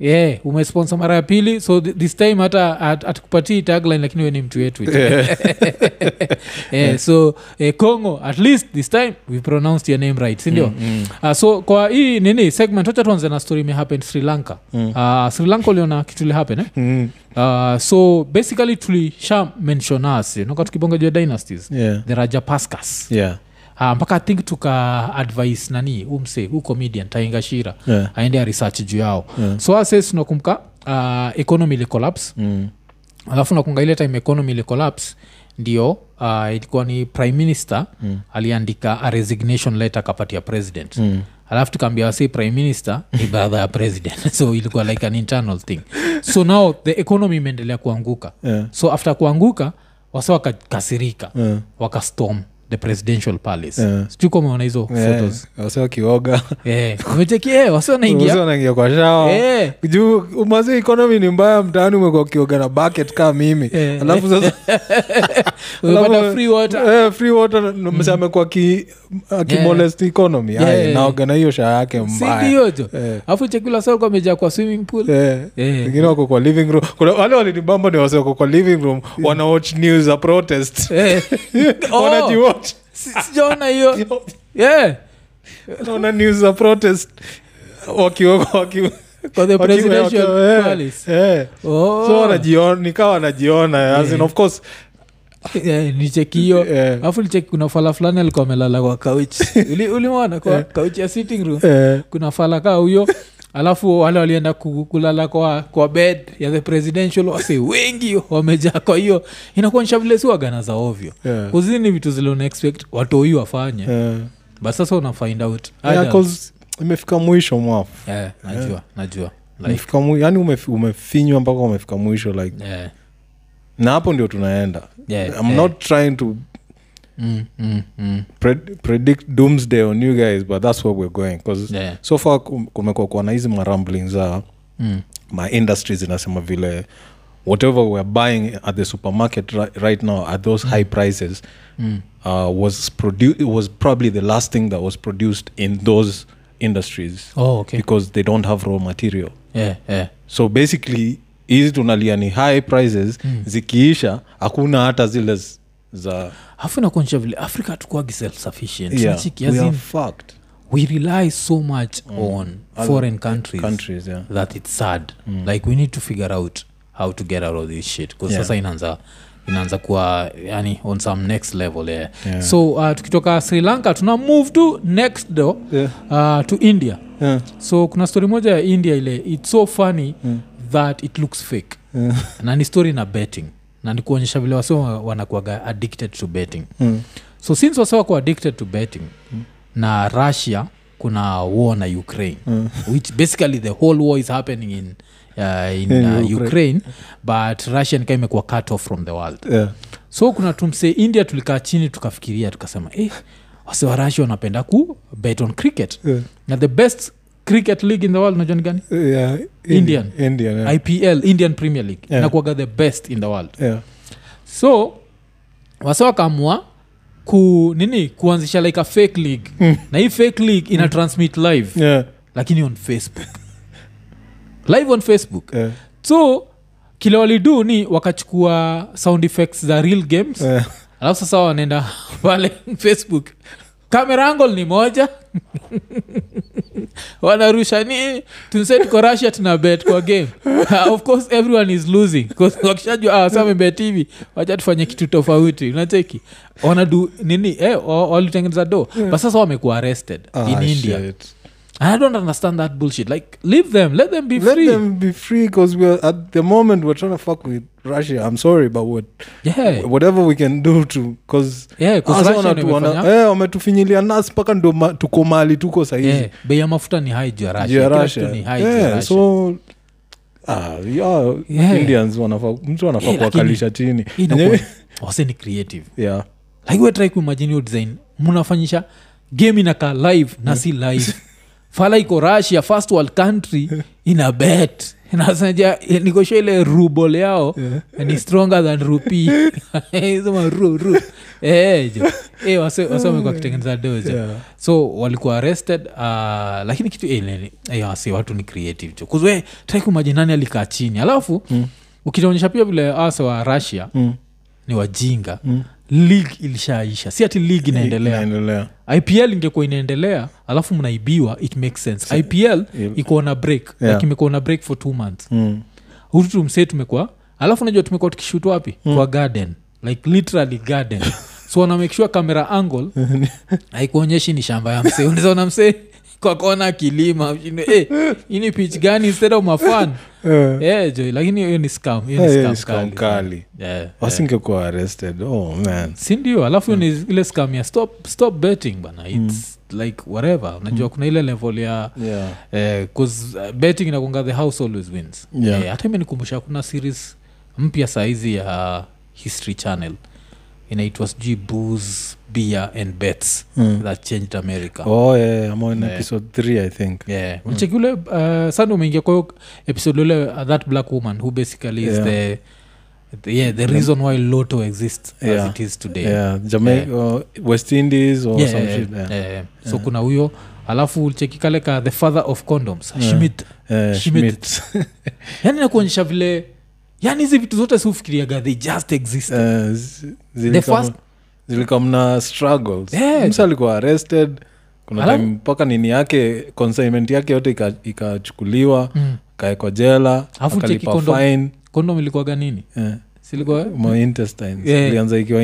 yeah, umesponsa mara ya pili so th- this time hata at, hatukupatii tagline lakini we ni mtu wetu yeah, so eh, congo at least this time we pronounced your name right sindio Mm, mm. Uh, so kwa hii nini segment wacha tuanze na story imehappen sri lanka Mm. uh, sri lanka uliona kitu ilihappen eh? Mm. uh, so basically tulisha tukibonga juu ya dynasties Yeah. the rajapascas Yeah. Uh, mpaka think tuka advice nani umse hu comedian taingashira Yeah. aende aresearch juu yao Yeah. so ases tunakumka uh, economy ili collapse Mm. alafu nakunga ile time economy ili collapse ndio uh, ilikuwa ni prime minister Mm. aliandika a resignation letter akapatia president Mm. alafu tukaambia wasi prime minister ni brother ya president so ilikuwa like an internal thing so now the economy imeendelea kuanguka Yeah. so after kuanguka wasa wakakasirika Yeah. wakastorm the presidential palace. Yeah. sijui kama hizo Yeah. photos. Wakioga. Eh, eh, wasi wanaingia kwa shawa yeah. juu umazi ekonomi ni mbaya mtaani umekuwa ukioga na bucket kaa mimi. Yeah. alafu sasa free water. Eh, free water mse amekuwa ki- akimolest economy. Yeah. Naoga na hiyo shaa yake mbaya. sindiojo Eh. alafu chekula sa meja kwa swimming pool. Eh, Eh. wengine wako kwa living room. Kuna wale walinibamba ni wase wako kwa living room wana watch news a protest. Eh. Oh, sijaona hiyo. Yeah. naona news za protest. Wakiwa waki- kwa the wakiwa- presidential wakiwa- eh, palace. eh. Oh. wanajiona nicheki eh, alafu nicheki kuna fala fulani alikuwa amelala kwa kauchi Uli- ulimwona? Kwa kauchi ya sitting room. Kuna fala kaa huyo alafu wale walienda kulala kwa, kwa bed ya the presidential wase wengi wamejaa. Kwa hiyo inakuonyesha vile si wagana za ovyo. Yeah. kuzini ni vitu zile unaexpect watoi wafanye yeah. but sasa una find out. Yeah, imefika mwisho mwafu. Yeah, najua najua. Like, Umefika yani umef- umefinywa mpaka umefika mwisho like yeah. na hapo ndio tunaenda. Yeah, i'm yeah. not trying to mm, mm, mm, pred- predict doomsday on you guys but that's where we're going because yeah, so far kum- kuwa na hizi marambling za mm, my industries inasema vile whatever we're buying at the supermarket ri- right now at those high prices mm. uh, was produ- was probably the last thing that was produced in those industries Oh, okay. because they don't have raw material yeah, yeah. so basically hizi tunalia ni high prices Mm. zikiisha hakuna hata zile za afu nakuonyesha vile africa hatukuagi self sufficient yeah, Unacheki, we rely so much on Other foreign countries, countries yeah. that it's sad. Like we need to figure out how to get out of this shit bcause Yeah. sasa inaanza inaanza kuwa yani on some next level yeah. Yeah. so uh, tukitoka sri lanka tuna move to next do yeah, uh, to india. Yeah. so kuna story moja ya india ile its so funny Mm. that it looks fake. Na ni story na betting na ni kuonyesha vile wase wanakuaga addicted to betting Mm. so since wase wako addicted to betting na russia kuna war na ukraine Mm. which basically the whole war is happening in, uh, in In uh, Ukraine. ukraine but russia nikaa imekuwa cut off from the world Yeah. so kuna tumse india tulikaa chini tukafikiria tukasema eh, wase wa russia wanapenda ku bet on cricket Yeah. na the best cricket league in the world najua ni gani Yeah. Indian. Indian, yeah. ipl indian premier league Yeah. inakuaga the best in the world Yeah. so wasa wakaamua ku nini kuanzisha like a fake league Mm. na hii fake league ina transmit live Yeah. lakini on facebook live on facebook Yeah. so kile walidu ni wakachukua sound effects za real games Yeah. alafu sasa wanaenda pale facebook kamera angle ni moja. Wanarusha nini tunse tuko russia tuna bet kwa game. Uh, of course everyone is losing. Wakishajua ah, sa wamebet hivi wacha tufanye kitu tofauti. Unacheki? Wanadu nini? Eh, walitengeneza do but sasa wamekuwa arrested Ah, in india. shit. and i don't understand that bullshit. Like leave them let them be Let free. them be free because we're at the moment we're trying to fuck with Russia. I'm sorry, but what yeah. whatever we can do to because yeah 'cause Russia ndio imefanya- wametufinyilia nas mpaka ndo tuko mali tuko sahizi yeah, bei ya mafuta ni hai juu ya Russia. so ah, yeah, Yeah. indians mtu anafaa Yeah, kuwakalisha chini. wase ni creative. Yeah. like we try kuimagine hiyo design. Mnafanyisha game inakaa live na si live fala iko russia first world country ina bet. Nasaja nikosha ile rubol yao ni stronger than rupi sema ruru ru. Eh, Eh, dojo. Yeah. so walikuwa arrested uh, lakini kitu eh, eh, watu ni creative cho kuzwe try alikaa chini. Alafu Mm. ukitaonyesha pia vile asa wa russia Mm. ni wajinga. Mm. League ilishaisha. Si ati league inaendelea. inaendelea. Ipl ingekuwa inaendelea alafu mnaibiwa it makes sense. Ipl iko na break Yeah. like imekuwa na break for two months. Mm. hutu tumsee tumekuwa alafu najua tumekuwa tukishut wapi? Kwa garden. Like literally garden. So wana make sure camera angle haikuonyeshi ni shamba ya msee. Unazaona msee kwa kona kilima hey, ini pich gani instead of mafan yeah. yeah, jo lakini hiyo ni scam hiyo eh, ni scam kali. yeah. wasingekuwa arrested oh man sindio alafu mm. ni ile scam ya stop, stop betting bana its mm. like whatever unajua kuna ile level ya yeah eh, 'cause, uh, betting inakunga the house always wins Yeah. Eh, hata imenikumbusha kuna series mpya saizi ya history channel inaitwa sijui booze beer and bets Mm. that changed america oh yeah i'm on Yeah. episode 3 i think yeah. ule uh, sana umeingia kwa episode ule uh, that black woman who basically is Yeah. the, the, yeah, the reason why loto exists Yeah. as it is today yeah jamaica uh, west indies or Yeah, some yeah, shit yeah. yeah, yeah. so kuna huyo alafu cheki kale ka the father of condoms Yeah. schmidt yeah, Schmidt. Yani nakuonyesha vile yani hizi vitu zote siufikiriaga they just exist uh, the first zilikam na struggles. Yeah. msa alikuwa arrested kuna time mpaka nini yake consignment yake yote ika- ikachukuliwa mm. kaekwa jela Alafu akalipa fine. kondom ilikuwaga nini? Eh, Yeah. ilianza ikiwa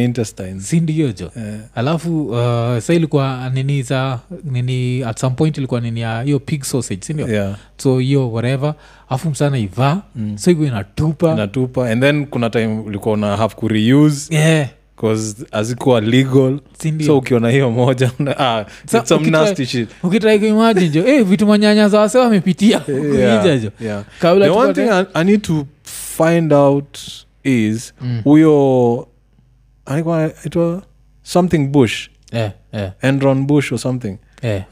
jo eh, alafu uh, sa ilikuwa nini za nini at some point ilikuwa nini ya hiyo pig sausage sindio yeah. So hiyo whatever. Alafu msana ivaa. Mm. so iko inatupa. Inatupa. And then kuna time ulikuwa una have kureuse yeah, hazikuwa legal sindio so ukiona hiyo moja ah, ukitrai jo eh, vitu manyanya za wase wamepitia. Kuijajo yeah, yeah. the one thing I, i need to find out is Mm. huyo alikuwa aitwa something bush. Yeah, yeah. enron bush or something. Eh.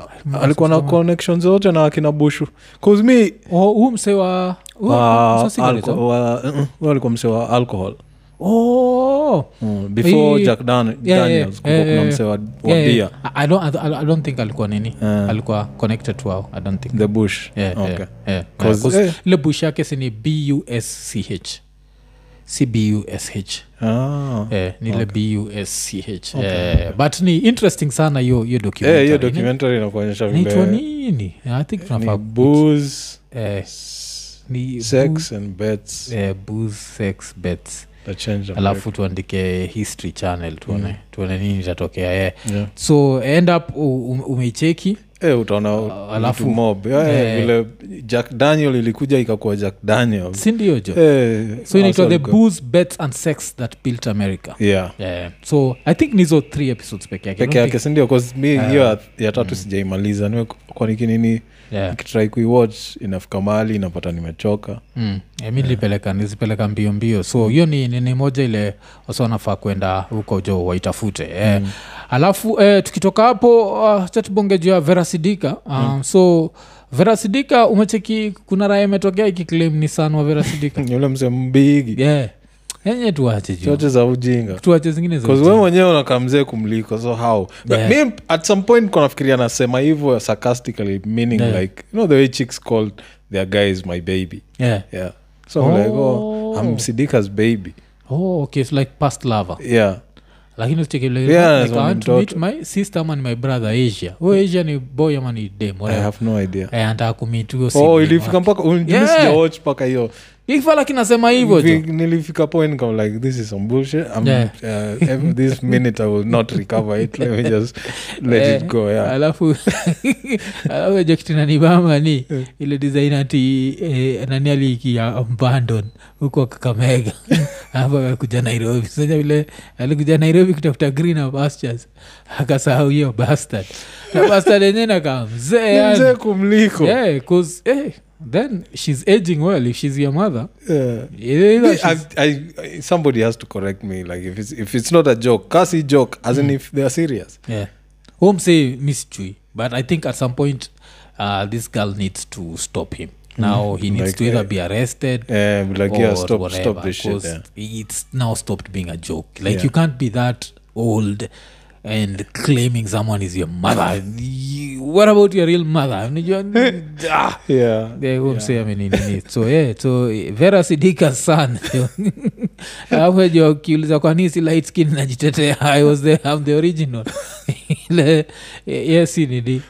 alikuwa na connection zote na akina bushu Oh, huu mse wa huu- wa mse wa cigarette, alco- wa- uh-uh, alikuwa mse alcohol Oh. Mm, before jack Dan- yeah, yeah, daniels kulikuwa yeah, kuna mse wa, wa Yeah, bia yeah. I, I, don't, I, I don't think alikuwa nini. Yeah. alikuwa connected to wao i don't think. The bush. Yeah, okay. yeah, yeah. 'Cause, 'Cause eh. ile bush yake sini busch cbush ah. eh, ni ile busch eh, but ni interesting sana hiyo hiyo Eh, hiyo Ni- documentary inakuonyesha inaitwa vile nini? I think ni booze eh, ni sex and bets. eh, booze sex bets alafu tuandike history channel tuone Mm. tuone nini itatokea yeah. Yeah. so end up umeicheki Eh, utaona alafu- mob. Yeah, eh. vile jack daniel ilikuja ikakuwa jack daniel. Sindio jo Eh, so inaitwa the booze bets and sex that built america. Yeah. Yeah. so i think nizo three episodes peke yake peke yake sindio bcause mi hiyo ya- ya tatu sijaimaliza. Niwe kwanikinini yeah. nikitrai kuiwatch inafika mahali inapata nimechoka Mm. yeah, mi nilipeleka nizipeleka mbio mbio so hiyo ni nini moja ile wasa wanafaa kwenda huko jo waitafute eh. alafu eh, tukitoka hapo uh, chatubonge juu ya verasidika um, so verasidika umecheki kuna raya imetokea ikiclaim ni san wa verasidika yule mse mbigi yeah. Enye tuache juu choche za ujinga tuache zingine we mwenyewe unakamzee kumliko so how Yeah. me at some point konafikiria nasema hivyo sarcastically meaning Yeah. like you know the way chicks called their guys my baby yeah. yeah so oh. like oh i'm sidika's baby oh, okay so like past lover yeah lakini usicheki Yeah, like, I so ni want to meet my sister ama ni my brother asia huyo asia ni boy ama ni dem i whatever. have no idea Eh, oh ilifika mpaka yeah. Yeah. mpaka hiyo ikifala kinasema hivyo nilifika point kam like this is some bullshit. I'm, Yeah. uh, every, this minute i will not recover it. Let me just let Eh, it go yeah. Alafu alafu jokitinanibama ni ile design ati eh, nani aliikia abandon huko kakamega. Alafu akakuja nairobi. Sasa vile alikuja nairobi kutafuta green pastures. Akasahau hiyo bastard. Na bastard yenyewe nakaa mzee mzee kumliko. Yeah, 'cause, eh, then she's aging well if she's your mother. Yeah. either she's- I, I, I, somebody has to correct me like if it's, if it's not a joke kasi joke as in if they're serious. Yeah. Home say mischui but i think at some point uh, this girl needs to stop him. Now he needs Like, to either eh, be arrested Eh, like yeah stop whatever, stop this shit yeah. it's now stopped being a joke. Like Yeah. you can't be that old and claiming someone is your mother. You- what about your real mother? Unajua, ah, yeah msee ameninini so yeah, so eh, vera sidika san alafu jo kiuliza kwa nini si light skin najitetea. I was the, I'm the original ile eh, yes nini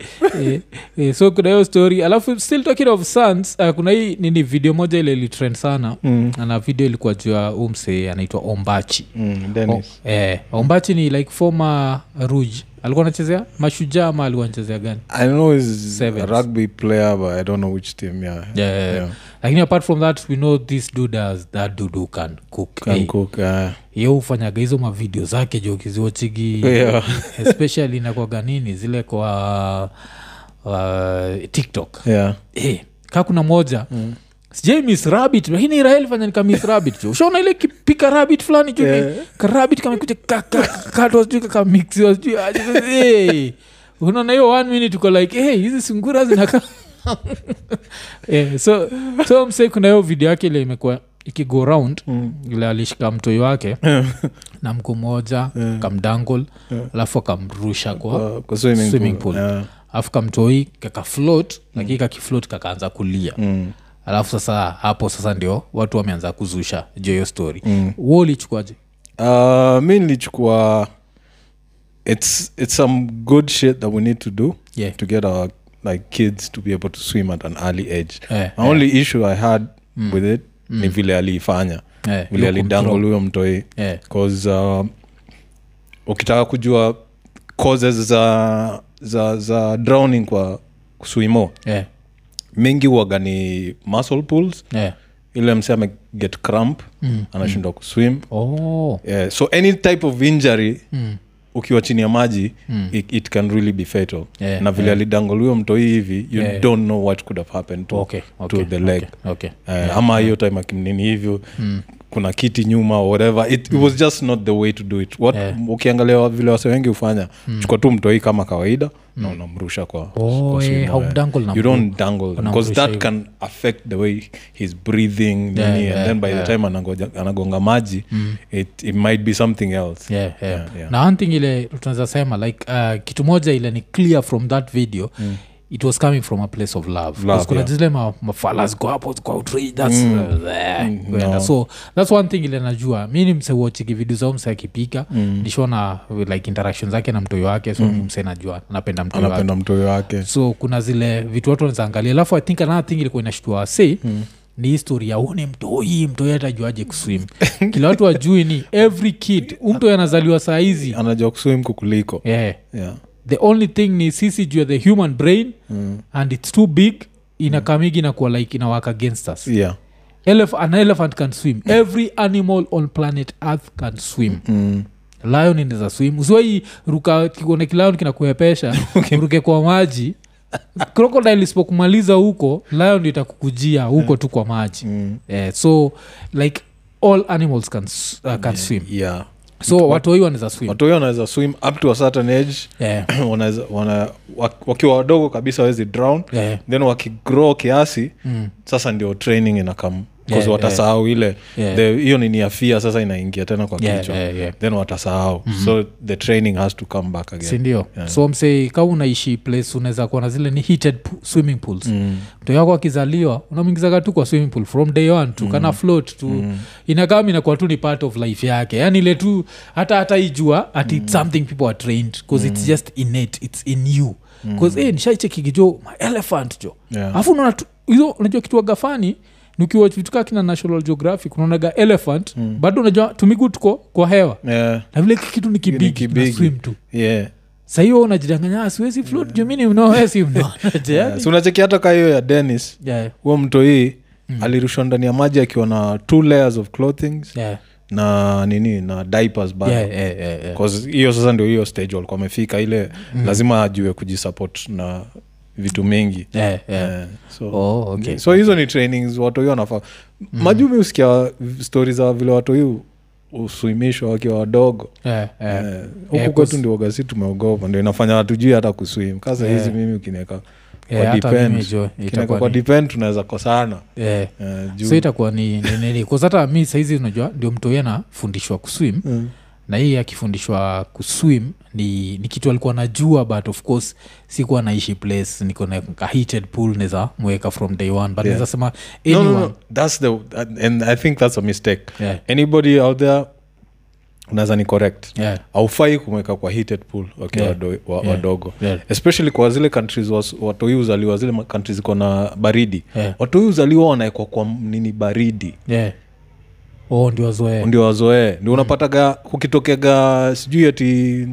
e, e, so kuna hiyo story alafu still talking of sons uh, kuna hii nini video moja ile ilitrend sana Mm. na video ilikuwa juu ya huu anaitwa ombachi Mm, Dennis. O, eh, ombachi ni like former ruj alikuwa anachezea mashujaa ama alikuwa anachezea gani I know he's Sevens. a rugby player, but I don't know which team. Yeah, yeah, yeah. Yeah. lakini apart from that we know this dude has, that dude who can cook Can Eh, cook. Uh, ye hufanyaga hizo mavideo zake jo kiziwachigi Yeah. especially inakwaga nini zile kwa uh, tiktok yeah. hey, kaa kuna moja mm sijai miss rabbit lakini israel fanya nika miss rabbit jo ushaona ile kipika rabbit fulani jo Yeah. karabit kamekuja kakatwa sijui kakamixiwa sijui aje. Eh, unaona hiyo one minute uko like hey, hizi sungura zinakaa yeah, so so mse kuna hiyo video yake ile imekuwa ikigo round Mm. ile alishika mtoi wake na mku moja kamdangol alafu akamrusha kwa kwa swimming, Swimming pool. pool. Yeah. alafu kamtoi kakaflot lakini kakiflot kakaanza kulia Mm. Alafu sasa hapo sasa ndio watu wameanza kuzusha jo hiyo story. Mm. wo ulichukuaje? Uh, mi nilichukua it's it's some good shit that we need to do Yeah. to get our like kids to be able to swim at an early age. Yeah, my only issue i had with it ni vile aliifanya. Yeah, vile alidangol huyo mtoi. Cause uh, ukitaka kujua causes za za za drowning kwa swimo Eh, mingi uaga ni muscle pools yeah ile mse ameget cramp Mm, anashindwa kuswim Oh. yeah, so any type of injury Mm. ukiwa chini ya maji Mm. it, it can really be fatal Yeah, na vile yeah. alidangoliwa mtoi hivi you Yeah. don't know what could have happened to, Okay, okay, to the leg okay, okay. Eh, ama hiyo time akimnini hivyo kuna kiti nyuma or whatever. It, it was just not the way to do it. What Yeah. ukiangalia vile wase wengi hufanya chukua tu mtoi kama kawaida na unamrusha kwa, Oh, kwa eh, swimo, you don't dangle because that can affect the way he's breathing Yeah, nini, yeah, and then by yeah. the time anagoja- anagonga maji it, it might be something else. Yeah, yeah. Yeah, yeah. na one thing ile tunaweza sema like uh, kitu moja ile ni clear from that video mm it was coming from a place of love, kuna yeah. zile ma, mafala ziko hapo ziko outrage, that's, uh, there, Mm, no. so that's one thing ile najua mi ni mse watchiki video zao mse akipika mm. nishona like interaction zake na mtoyo wake so mm. mse najua napenda mtoi wake anapenda mtoi wake so kuna zile vitu watu wanazaangalia alafu i think another thing ilikuwa inashtua wase mm ni histori ya une mtoi mtoi atajuaje kuswim kila watu wajui ni every kid umtoi anazaliwa saa hizi anajua kuswim kukuliko yeah. yeah. The only thing ni sisi juu ya the human brain Mm. and its too big inakamigi inakuwa like inawak against us. Yeah. Elef- an elephant can swim. Every animal on planet earth can swim. Mm. lion inaweza swim. Usiwai ruka kikuone kilion kinakuepesha uruke kwa maji. Crocodile isipokumaliza huko lion itakukujia huko tu kwa maji. Mm. eh, so like all animals can, uh, can swim. Yeah so wanaweza swim wanaweza swim up to a certain age yeah. wanaweza wana, wakiwa wadogo kabisa wawezi drown yeah. then wakigrow kiasi mm, sasa ndio training inakam Yeah, yeah, watasahau Yeah. ile. Hiyo nini ya fear sasa inaingia tena kwa yeah, kichwa. yeah, yeah. then watasahau. So the training has to come back again. Sindio? Yeah. so msei ka unaishi place unaweza kuwa na zile ni heated swimming pools. Mm. yako akizaliwa unamwingizaga tu kwa swimming pool from day one tu kana float tu. Mm. inakam inakuwa tu ni part of life yake. Yani ile tu hata hata ijua at mm. something people are trained bcause it's just innate it's in you. Bcause eh, nishaichekikijo ma elephant jo. Yeah. alafu unaona hizo unajua kitu gafani nikiwa vitu kina national geographic unaonaga elephant mm. bado unajua tumigu tuko kwa hewa Yeah. na vile kitu ni kibigi kibigi. na swim tu Yeah. sahiyo unajidanganya "Ah, siwezi flot yeah. jumini mnowesi mnona Yeah. so unacheki hata ka hiyo ya denis yeah. huo mto hii alirushwa ndani ya maji akiwa na two layers of clothings yeah. na nini na diapers bado yeah, yeah, yeah, yeah. 'Cause hiyo sasa ndio hiyo stage walikuwa amefika ile lazima ajue kujisupport na vitu mingi Yeah, yeah. Yeah. so, Oh, okay. so hizo ni trainings watu hiyo wanafaa majumi usikia stori za vile watu uswimishwa wakiwa wadogo Yeah, yeah. Eh, huku Yeah, kwetu ndi ndio gasi tumeogopa ndio inafanya hatujui hata kuswim kasa Yeah. hizi mimi ukinieka Yeah, kwa tunaweza kosana Yeah. Eh, so itakuwa ni ninini hata mi saizi unajua ndio mtu huyo anafundishwa kuswim Mm. Na yeye akifundishwa kuswim ni, ni kitu alikuwa najua but of course sikuwa naishi place niko na heated pool neza mweka from day one but Yeah. sema anyone no, no. That's the and I think that's a mistake. Yeah. Anybody out there unaweza ni correct Yeah. aufai kumweka kwa heated pool wakiwa Yeah. wado- wa- Yeah. wadogo Yeah. especially kwa zile countries watoi uzaliwa zile countries iko na baridi Yeah. watoi uzaliwa wanawekwa kwa nini baridi Yeah. Oh ndio wazoee ndio wazoee ndio unapataga kukitokega sijui ati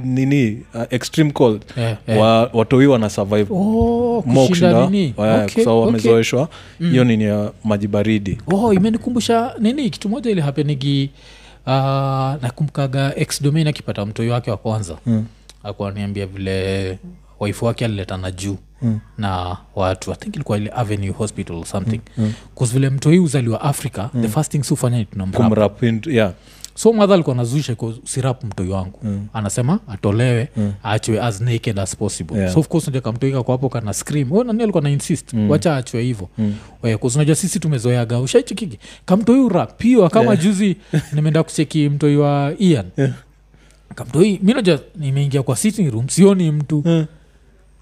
nini uh, extreme cold Yeah, yeah. wa, watoi wana survive. Oh, nini? Okay, sababu okay. wamezoeshwa. Hiyo nini ya maji baridi. Oh imenikumbusha nini? Kitu moja ili hapenigi uh, nakumkaga ex domain akipata mtoi wake wa kwanza. Mm. akuwa niambia vile waifu wake aliletana juu mm. na watu i think ilikuwa ile avenue hospital or something mm. vile mtoi uzaliwa africa mm. the first thing sufanya tunamrap yeah. so madha alikuwa nazusha sirap mtoi wangu mm. anasema atolewe mm. achwe as naked as possible Yeah. so of course unajua kamtoi kako hapo kana scream oh, nani alikuwa na insist mm. wacha achwe hivo mm. unajua sisi tumezoeaga ushaichikiki kamtoi urapiwa kama Yeah. juzi nimeenda kucheki mtoi wa ian Yeah. kamtoi mi naja nimeingia kwa sitting room sioni mtu Mm.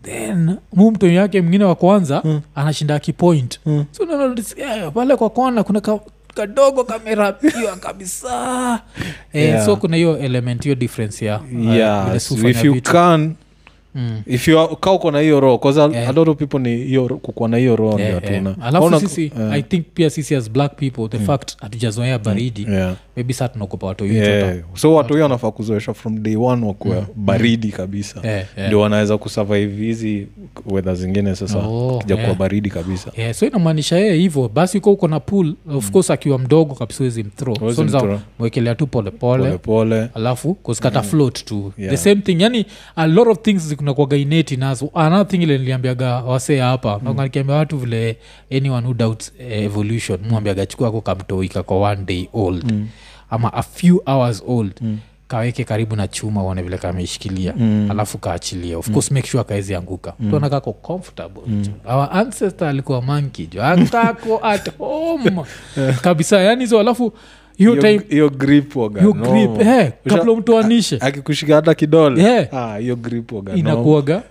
Then mu mtoi yake mwingine wa kwanza Mm. anashinda kipoint Mm. so eh, pale kwa kona kuna ka, kadogo kamerapiwa kabisa eh, Yeah. so kuna hiyo element hiyo difference ya yeah vile if you vitu. can Mm. if you are- ka uko na hiyo roho bcause Yeah. a lot of people ni hiyo kukuwa na hiyo roho yeah, ndio yeah. alafu sisi yeah. i think pia sisi as black people the fact hatujazoea baridi yeah. maybe saa tunaogopa watu Yeah. so watu hiyo wanafaa kuzoesha from day one wakuwa baridi kabisa yeah, yeah. ndio wanaweza kusurvive hizi wedha zingine sasa Oh, kija kuwa yeah. baridi kabisa yeah, so inamaanisha yeye hivyo basi uko uko na pool of course akiwa mdogo kabisa wezi mthrow so mwekelea tu polepole polepole alafu kuskata float tu Yeah. the same thing yani a lot of things zikunakuaga ineti nazo. Another thing ile niliambiaga wasee hapa mm. nikiambia watu vile anyone who doubts eh, evolution mwambiaga chukua ko kamtoika kwa one day old. Mm. ama a few hours old mm. kaweke karibu na chuma uone vile kameishikilia mm. alafu kaachilia of course make sure kaezi anguka. Mm. tuona kako comfortable. Mm. our ancestor alikuwa manki jo. Akako at home. Kabisa yani hizo alafu hiyo Hiyo- grip waga hiyo no. grip eh, kabla akikushika hata kidole. Yeah. ah, hiyo grip waga no. inakuaga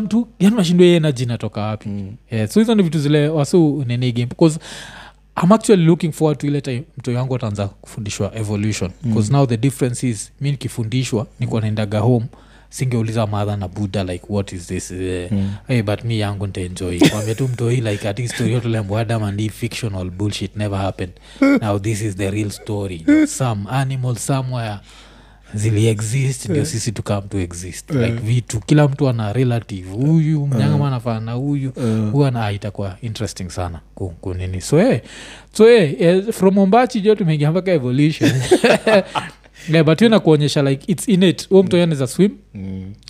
mtu yani nashindwa energy inatoka wapi? Yeah, so hizo ni vitu zile wasu nini game because i'm actually looking forward to ile time mtoi wangu ataanza kufundishwa evolution. Bcause now the difference is mi nikifundishwa nikuwa naendaga home singeuliza madha na buddha like what is this? Uh, hey, but mi yangu ntaenjoy kwambia tu mtoi like ati story yote adam and Eve fictional bullshit never happened. Now this is the real story. Some animal somewhere ziliexist ndio sisi tukam to exist. Like vitu kila mtu ana relative huyu mnyangama anafana na huyu. Huyu ana itakuwa interesting sana kunini so hey, so eh, eh, from ombachi jo tumeingia mpaka evolution yeah, but hiyo nakuonyesha like its innate. Huo mtu anaweza swim.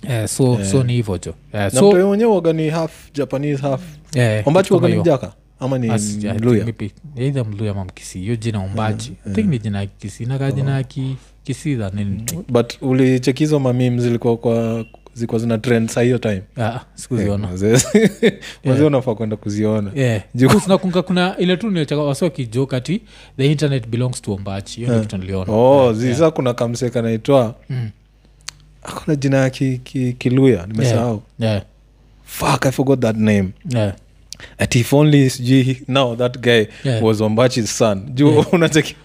Eh, so, so ni hivo jo na so mtoi mwenyewe waga ni half japanese half ombachi waga ni mjaka ama ni As- I think mluya mamkisi either ama mkisi hiyo jina umbachi i think ni jina ya kisi nakaa jina ya ki- kisi than but ulichekizwa mamim zilikuwa kwa zilikuwa zina trend saa hiyo time Ah, sikuziona mazee unafaa kwenda kuziona Yeah. Juu- kuna ile tu nilichaka wasi wakijoke ati the internet belongs to ombachi hiyo ndio kitu niliona oh zisa kuna kamseka naitwa Mm. akona jina ya ki, ki, kiluya nimesahau Yeah. fuck i forgot that name Yeah. at if only sijui now that guy Yeah. was ombachi's son juu yeah. unacheki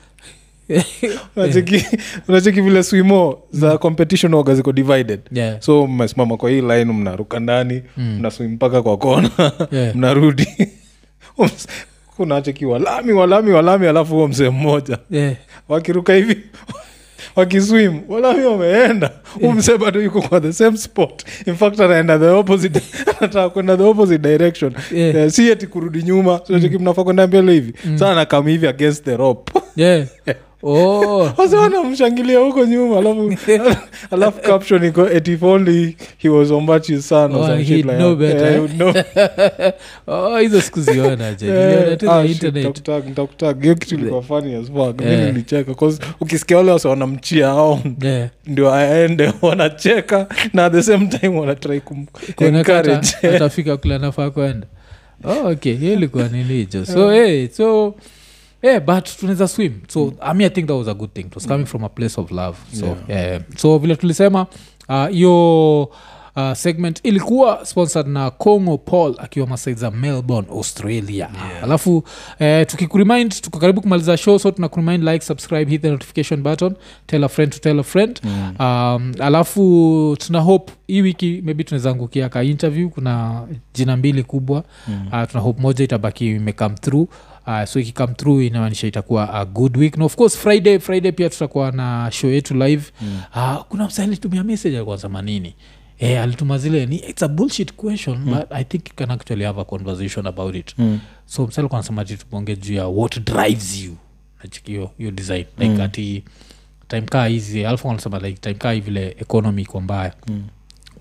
unacheki vile swimo za competition oga ziko divided. Yeah. so mmesimama kwa hii line mnaruka ndani Mm. mnaswim mpaka kwa kona Yeah. mnarudi. Kunacheki walami walami walami alafu huo mzee mmoja. Yeah. wakiruka hivi wakiswim walami wameenda. Mzee bado yuko kwa the same spot. In fact anaenda the opposite anataka kwenda the opposite direction. Yeah. uh, si eti kurudi nyuma. Sinacheki mnafaa kwenda mbele hivi. Saa nakam hivi against the rope. Yeah. Oh. wasa wanamshangilia huko nyuma alafu alafu caption iko "At if only he was ombachi son or Oh, some shit like know that." better. Yeah, he. Oh, hizo siku ziona je Niliona tu ah, hiyo kitu ilikuwa funny as fuck. Mi nilicheka 'cause ukisikia wale wase wanamchia Yeah. ndio aende wanacheka na at the same time wanatrai encourage kule anafaa kwenda oh, okay hiyo ilikuwa nini hicho so hey, so Yeah, but tunaweza swim. So I, mean, i think that was a good thing. It was coming from a place of love. So, yeah. so vile tulisema ah, hiyo uh, segment ilikuwa sponsored na congo paul akiwa masaid za melbourne australia. Yeah. alafu eh, tukikuremind tuko karibu kumaliza show so tunakuremind like subscribe hit the notification button tell a friend to tell a friend. Mm. um, alafu tuna hope hii wiki maybe tunaweza angukia ka interview. Kuna jina mbili kubwa. Mm. uh, tuna hope moja itabaki imecome through Uh, so ikikame through inamaanisha itakuwa a good week na of course friday friday pia tutakuwa na show yetu live mm. uh, kuna msa alitumia message alikuwa anasema nini Eh, alituma zile ni it's a bullshit question mm. but i think you can actually have a conversation about it mm. so msa alikuwa tuponge juu ya what drives you nachikio hiyo design like mm. ati time kaa hizi alafu wanasema like time kaa hivile economy kwa mbaya mm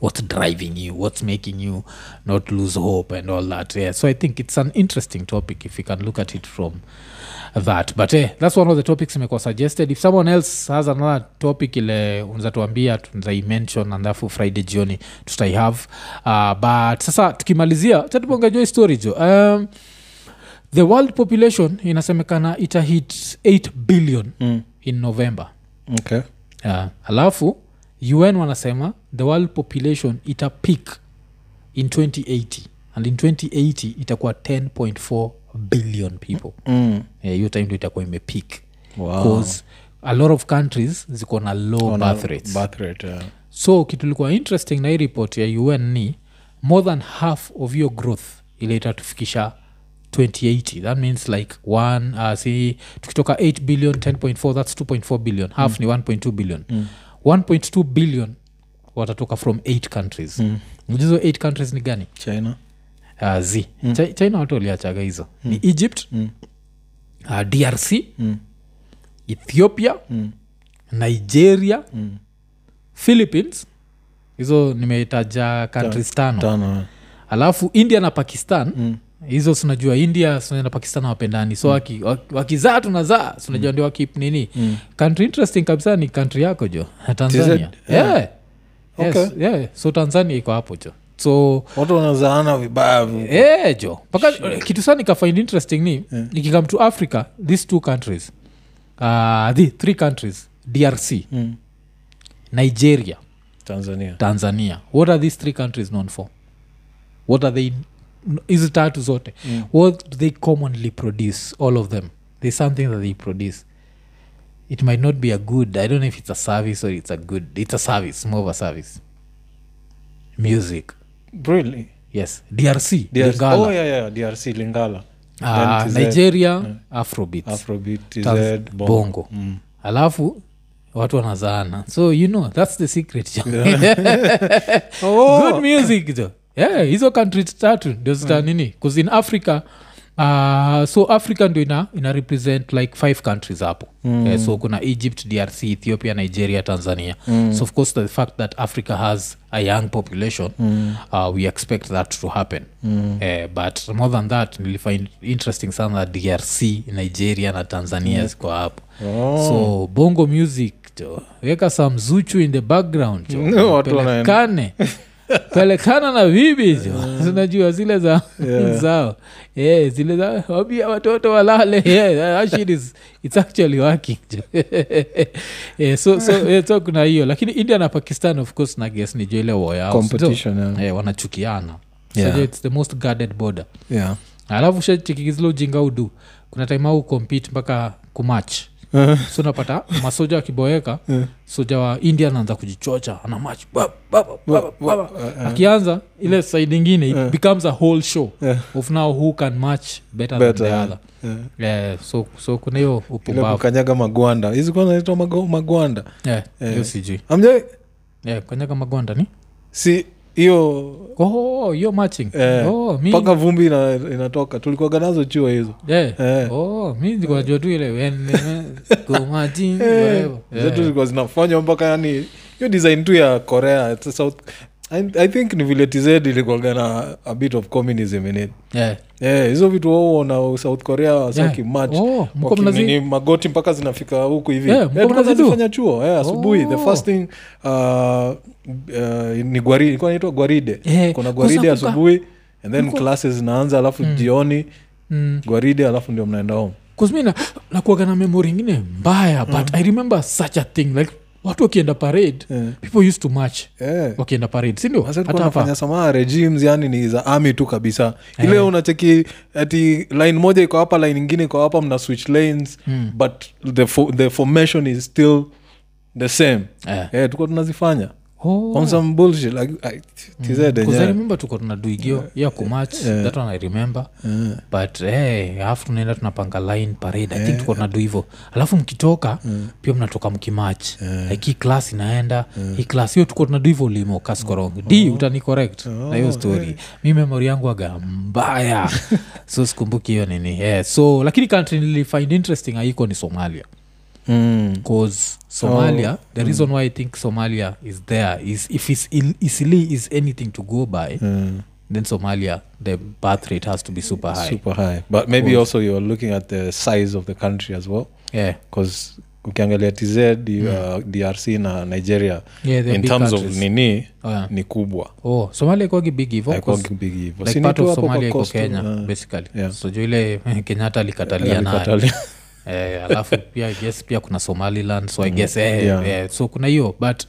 what's driving you what's making you not lose hope and all that. Yeah so i think it's an interesting topic if you can look at it from that. But eh, that's one of the topics imekuwa suggested. If someone else has another topic ile unaweza tuambia tunzaimention andafu friday jioni tutaihave uh, but sasa tukimalizia chatubongajua story jo um, the world population inasemekana ita hit 8 billion Mm. in november. Okay. uh, alafu un wanasema the world population ita peak in 2080 and in 2080 itakuwa 10.4 billion people mm. hiyo yeah, time ndo itakuwa imepeak wow. a lot of countries ziko na low Ona birth rates birth rate, yeah. so kitu likuwa interesting na hii report ya un ni more than half of your growth ile itatufikisha 2080 that means like one uh, si tukitoka 8 billion 10.4 that's 2.4 billion half mm. ni 1.2 billion mm. 1.2 billion watatoka from 8 countries mm. hizo 8 countries ni gani china uh, z mm. Ch- china watu waliachaga hizo mm. ni egypt mm. uh, drc mm. ethiopia mm. nigeria mm. philippines hizo nimetaja countries tano tano alafu india na pakistan mm hizo sinajua india na pakistan wapendani so waki- waki- wakizaa tunazaa. Sinajua ndio wakip nini. Country interesting kabisa ni country yako jo. Tanzania. Yeah. yeah. Yes, yeah. so tanzania iko hapo jo. So watu wanazaana vibaya vi- Eh, jo. Mpaka kitu sana nikafind interesting ni yeah. ikikam to africa these two countries uh, the three countries drc Mm. nigeria tanzania. Tanzania. What are these three countries known for? What are they hizi tatu zote mm. what they commonly produce all of them there's something that they produce. It might not be a good i don't know if it's a service or it's a good it's a service more of a service. Music. Really? Yes. Drc DRC. Lingala. Oh, yeah, yeah, drc lingala. Uh, TZ, nigeria afrobeats afrobit tz Taz- bongo, bongo. Alafu watu wanazaana so you know that's the secret jo. Oh. good music jo yeah, hizo countries tatu ndio zita nini bcause in africa Uh, so africa ndio ina, ina represent like five countries hapo mm. yeah, so kuna egypt drc ethiopia nigeria tanzania mm. so of course the fact that africa has a young population mm. uh, we expect that to happen mm. uh, but more than that nilifind interesting sana that drc nigeria na tanzania ziko hapo Oh. so bongo music jo weka some zuchu in the background jo No, pelekane pelekana na bibi jo zinajua zile za Yeah. zao. Yeah, zile za wabia watoto walale. Yeah, that is, it's actually working. Yeah, so, so, yeah, so kuna hiyo. Lakini india na pakistan of course na guess ni jo ile yeah, wanachukiana. Yeah. so, it's the most guarded border. Yeah. alafu shachikikizila ujinga udu kuna time au compete mpaka kumach so napata masoja wakiboeka soja wa india anaanza kujichocha ana machi bab. akianza ile side ingine it becomes a whole show Yeah. of now who can match better, Better, than the other. Yeah. yeah, so, so kuna hiyo upumbavukanyaga magwanda. Hizi kwanza naitwa magwanda. Yeah, Yeah. hiyo sijui. Amjai yeah, kanyaga magwanda ni? Si hiyo oh, hiyo matching Eh, oh, mpaka vumbi ina, inatoka tulikuaga nazo chua hizo yeah. Eh. oh, mi nilikuwa tu ile. Yeah. zetu zilikuwa zinafanywa mpaka yani hiyo design tu ya korea south I, i think ni vile tz ilikuwaga na a bit of communism in it Yeah. yeah, hizo vitu wao na south korea wasaki Yeah. match Oh, Wakimini magoti mpaka zinafika huku hivi Yeah, tulikuwa tunazifanya chuo yeah, asubuhi the Oh. first thing uh, uh, ni ilikuwa naitwa gwaride yeah. kuna gwaride asubuhi and then Mko... classes zinaanza alafu jioni Mm. gwaride alafu ndio mnaenda home kusmi nakuaga na memori ingine mbaya but i remember such a thing like watu wakienda parade Yeah. people used to march yeah. wakienda parade sindio Sasa hata tulikuwa hapa tunafanya samaa regimes yani ni za army tu kabisa ile Eh. unacheki ati line moja iko hapa line ingine iko hapa mna switch lanes Mm. but the, fo- the formation is still the same yeah. yeah, tuko tunazifanya Oh. on some bullshit like I remember tuko tunaduigio ya kumach Yeah. that one i remember. Yeah. but hey, alafu tunaenda tunapanga line parade. I think tuko tunadu hivo. Alafu mkitoka pia mnatoka mkimach like hii class inaenda. Hii class hiyo tuko tunadu hivo limo kaskorong. D utani correct. Na hiyo story. mi memori yangu aga mbaya. So sikumbuki hiyo nini. Yeah. so lakini country nilifind interesting haiko ni somalia Mm. somalia oh. the reason why i think somalia is there is if is il- isili is anything to go by Mm. then somalia the birth rate has to be super high super high but maybe also you're looking at the size of the country as well yeah because ukiangalia tz uh, drc na nigeria Yeah, in terms countries. of nini Oh, yeah. ni kubwa oh somalia ikogi big hivo Haikuwagi like part of somalia iko kenya uh, basically yeah. so jo ile kenyatta alikatalia nayo. Eh, alafu pia I guess pia kuna somaliland so i guess eh, Yeah. eh, so kuna hiyo but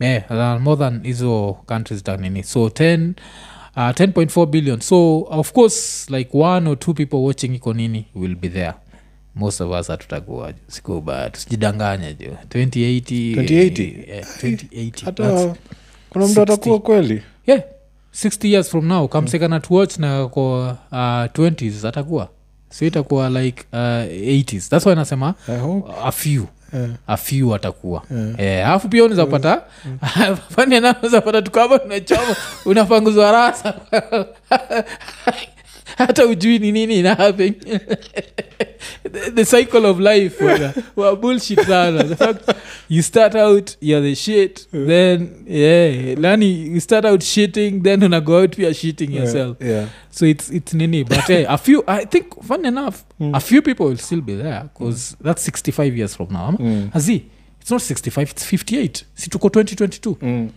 eh, uh, more than hizo countries tanini so 10 uh, 10.4 billion. So of course like one or two people watching iko nini will be there. Most of us hatutakuwa siku baya tusijidanganye jo. 2080 2080? eh, 2080 That's- hata kuna mtu 60. atakuwa kweli? Yeah 60 years from now. Kamsekana tuwatch na kwa uh, 20s atakuwa so itakuwa like uh, 80s thats why nasema a few. Yeah. a atakuwa. Alafu yeah. alafu pia unawezapata fani anawezapata tukama unachoma unapanguzwa rasa hata ujui ni nini ina happen. The, the cycle of life wa, wa bullshit sana. The fact you start out you're the shit then yeah. Lani you start out shitting then una go out pia shitting yourself. Yeah. so it's it's nini but hey, a few i think fun enough a few people will still be there because that's 65 years from now Mm. azi it's not 65 it's 58 si tuko 2022 Mm.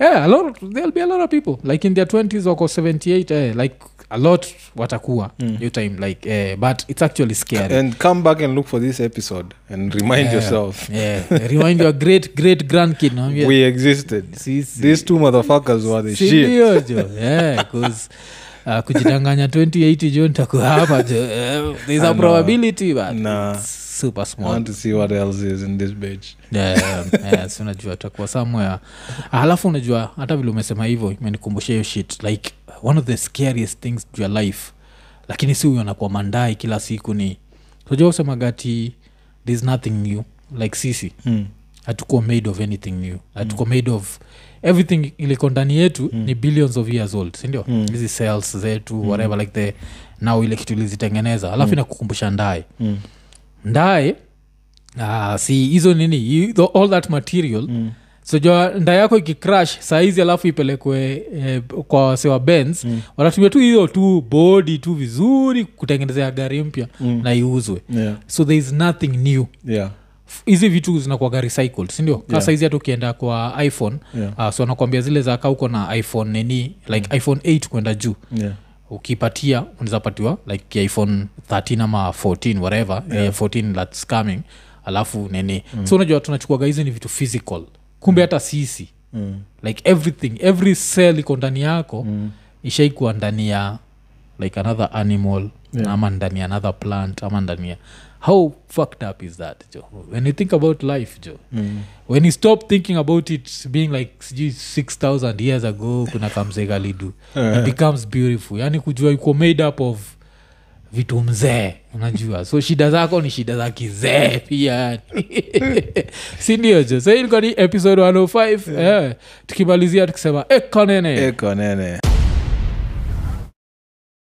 Yeah a lot of, there'll be a lot of people. Like in their 20s wako 78 eh, like a lot watakuwa Mm. your time like eh, but it's actually scary. And come back and look for this episode and remind Yeah. yourself. yeah remind your great great grandkid naambia, we existed. Sisi- these two motherfuckers were the Si shit yeah, 'cause, uh, kujidanganya 2080 jo ntakuwa hapa jo. Eh, there's a probability but Nah. It's small. i want to see what else is in this bitch. Yeah, yeah, yeah, si unajua takuwa somewhere. Halafu unajua hata vile umesema hivyo imenikumbusha hiyo shit. Like one of the scariest things to your life. Lakini si huyo anakuwa mandai kila siku ni unajua usemagati there's nothing new. Like sisi mm. hatuko made of anything new. Hatuko made of everything iliko ndani yetu Mm. ni billions of years old sindio Mm. hizi cells zetu whatever like the nao ile kitu ilizitengeneza. Alafu inakukumbusha ndae Mm. Ndae uh, si hizo nini the, all that material Mm. soja nda yako ikicrash saizi alafu ipelekwe eh, kwa wasewa bens Mm. wanatumia tu hiyo tu bodi tu vizuri kutengenezea gari mpya Mm. na iuzwe Yeah. so there is nothing new Yeah. Hizi vitu zinakuaga recycled sindio ka Yeah. saizi hata ukienda kwa iphone Yeah. uh, so anakuambia zile za ka uko na iphone nini like iphone 8 kwenda juu Yeah. Ukipatia unawezapatiwa like iphone 13 ama 14 whatever Yeah. eh, 14 thats coming alafu nini mm. so unajua tunachukuaga hizi ni vitu physical kumbe hata sisi Mm. like everything every cell iko ndani yako Mm. ishaikuwa ndani ya like another animal Yeah. ama ndani ya another plant ama ndani ya how fucked up is that jo when you think about life jo Mm. when you stop thinking about it being like sijui 6000 years ago kuna kamzegalidu it becomes beautiful. Yani kujua iko made up of vitu mzee unajua. So shida zako ni shida za kizee pia yani. si jo so ilikuwa ni episode 105 eh, tukimalizia tukisema ekonene eko nene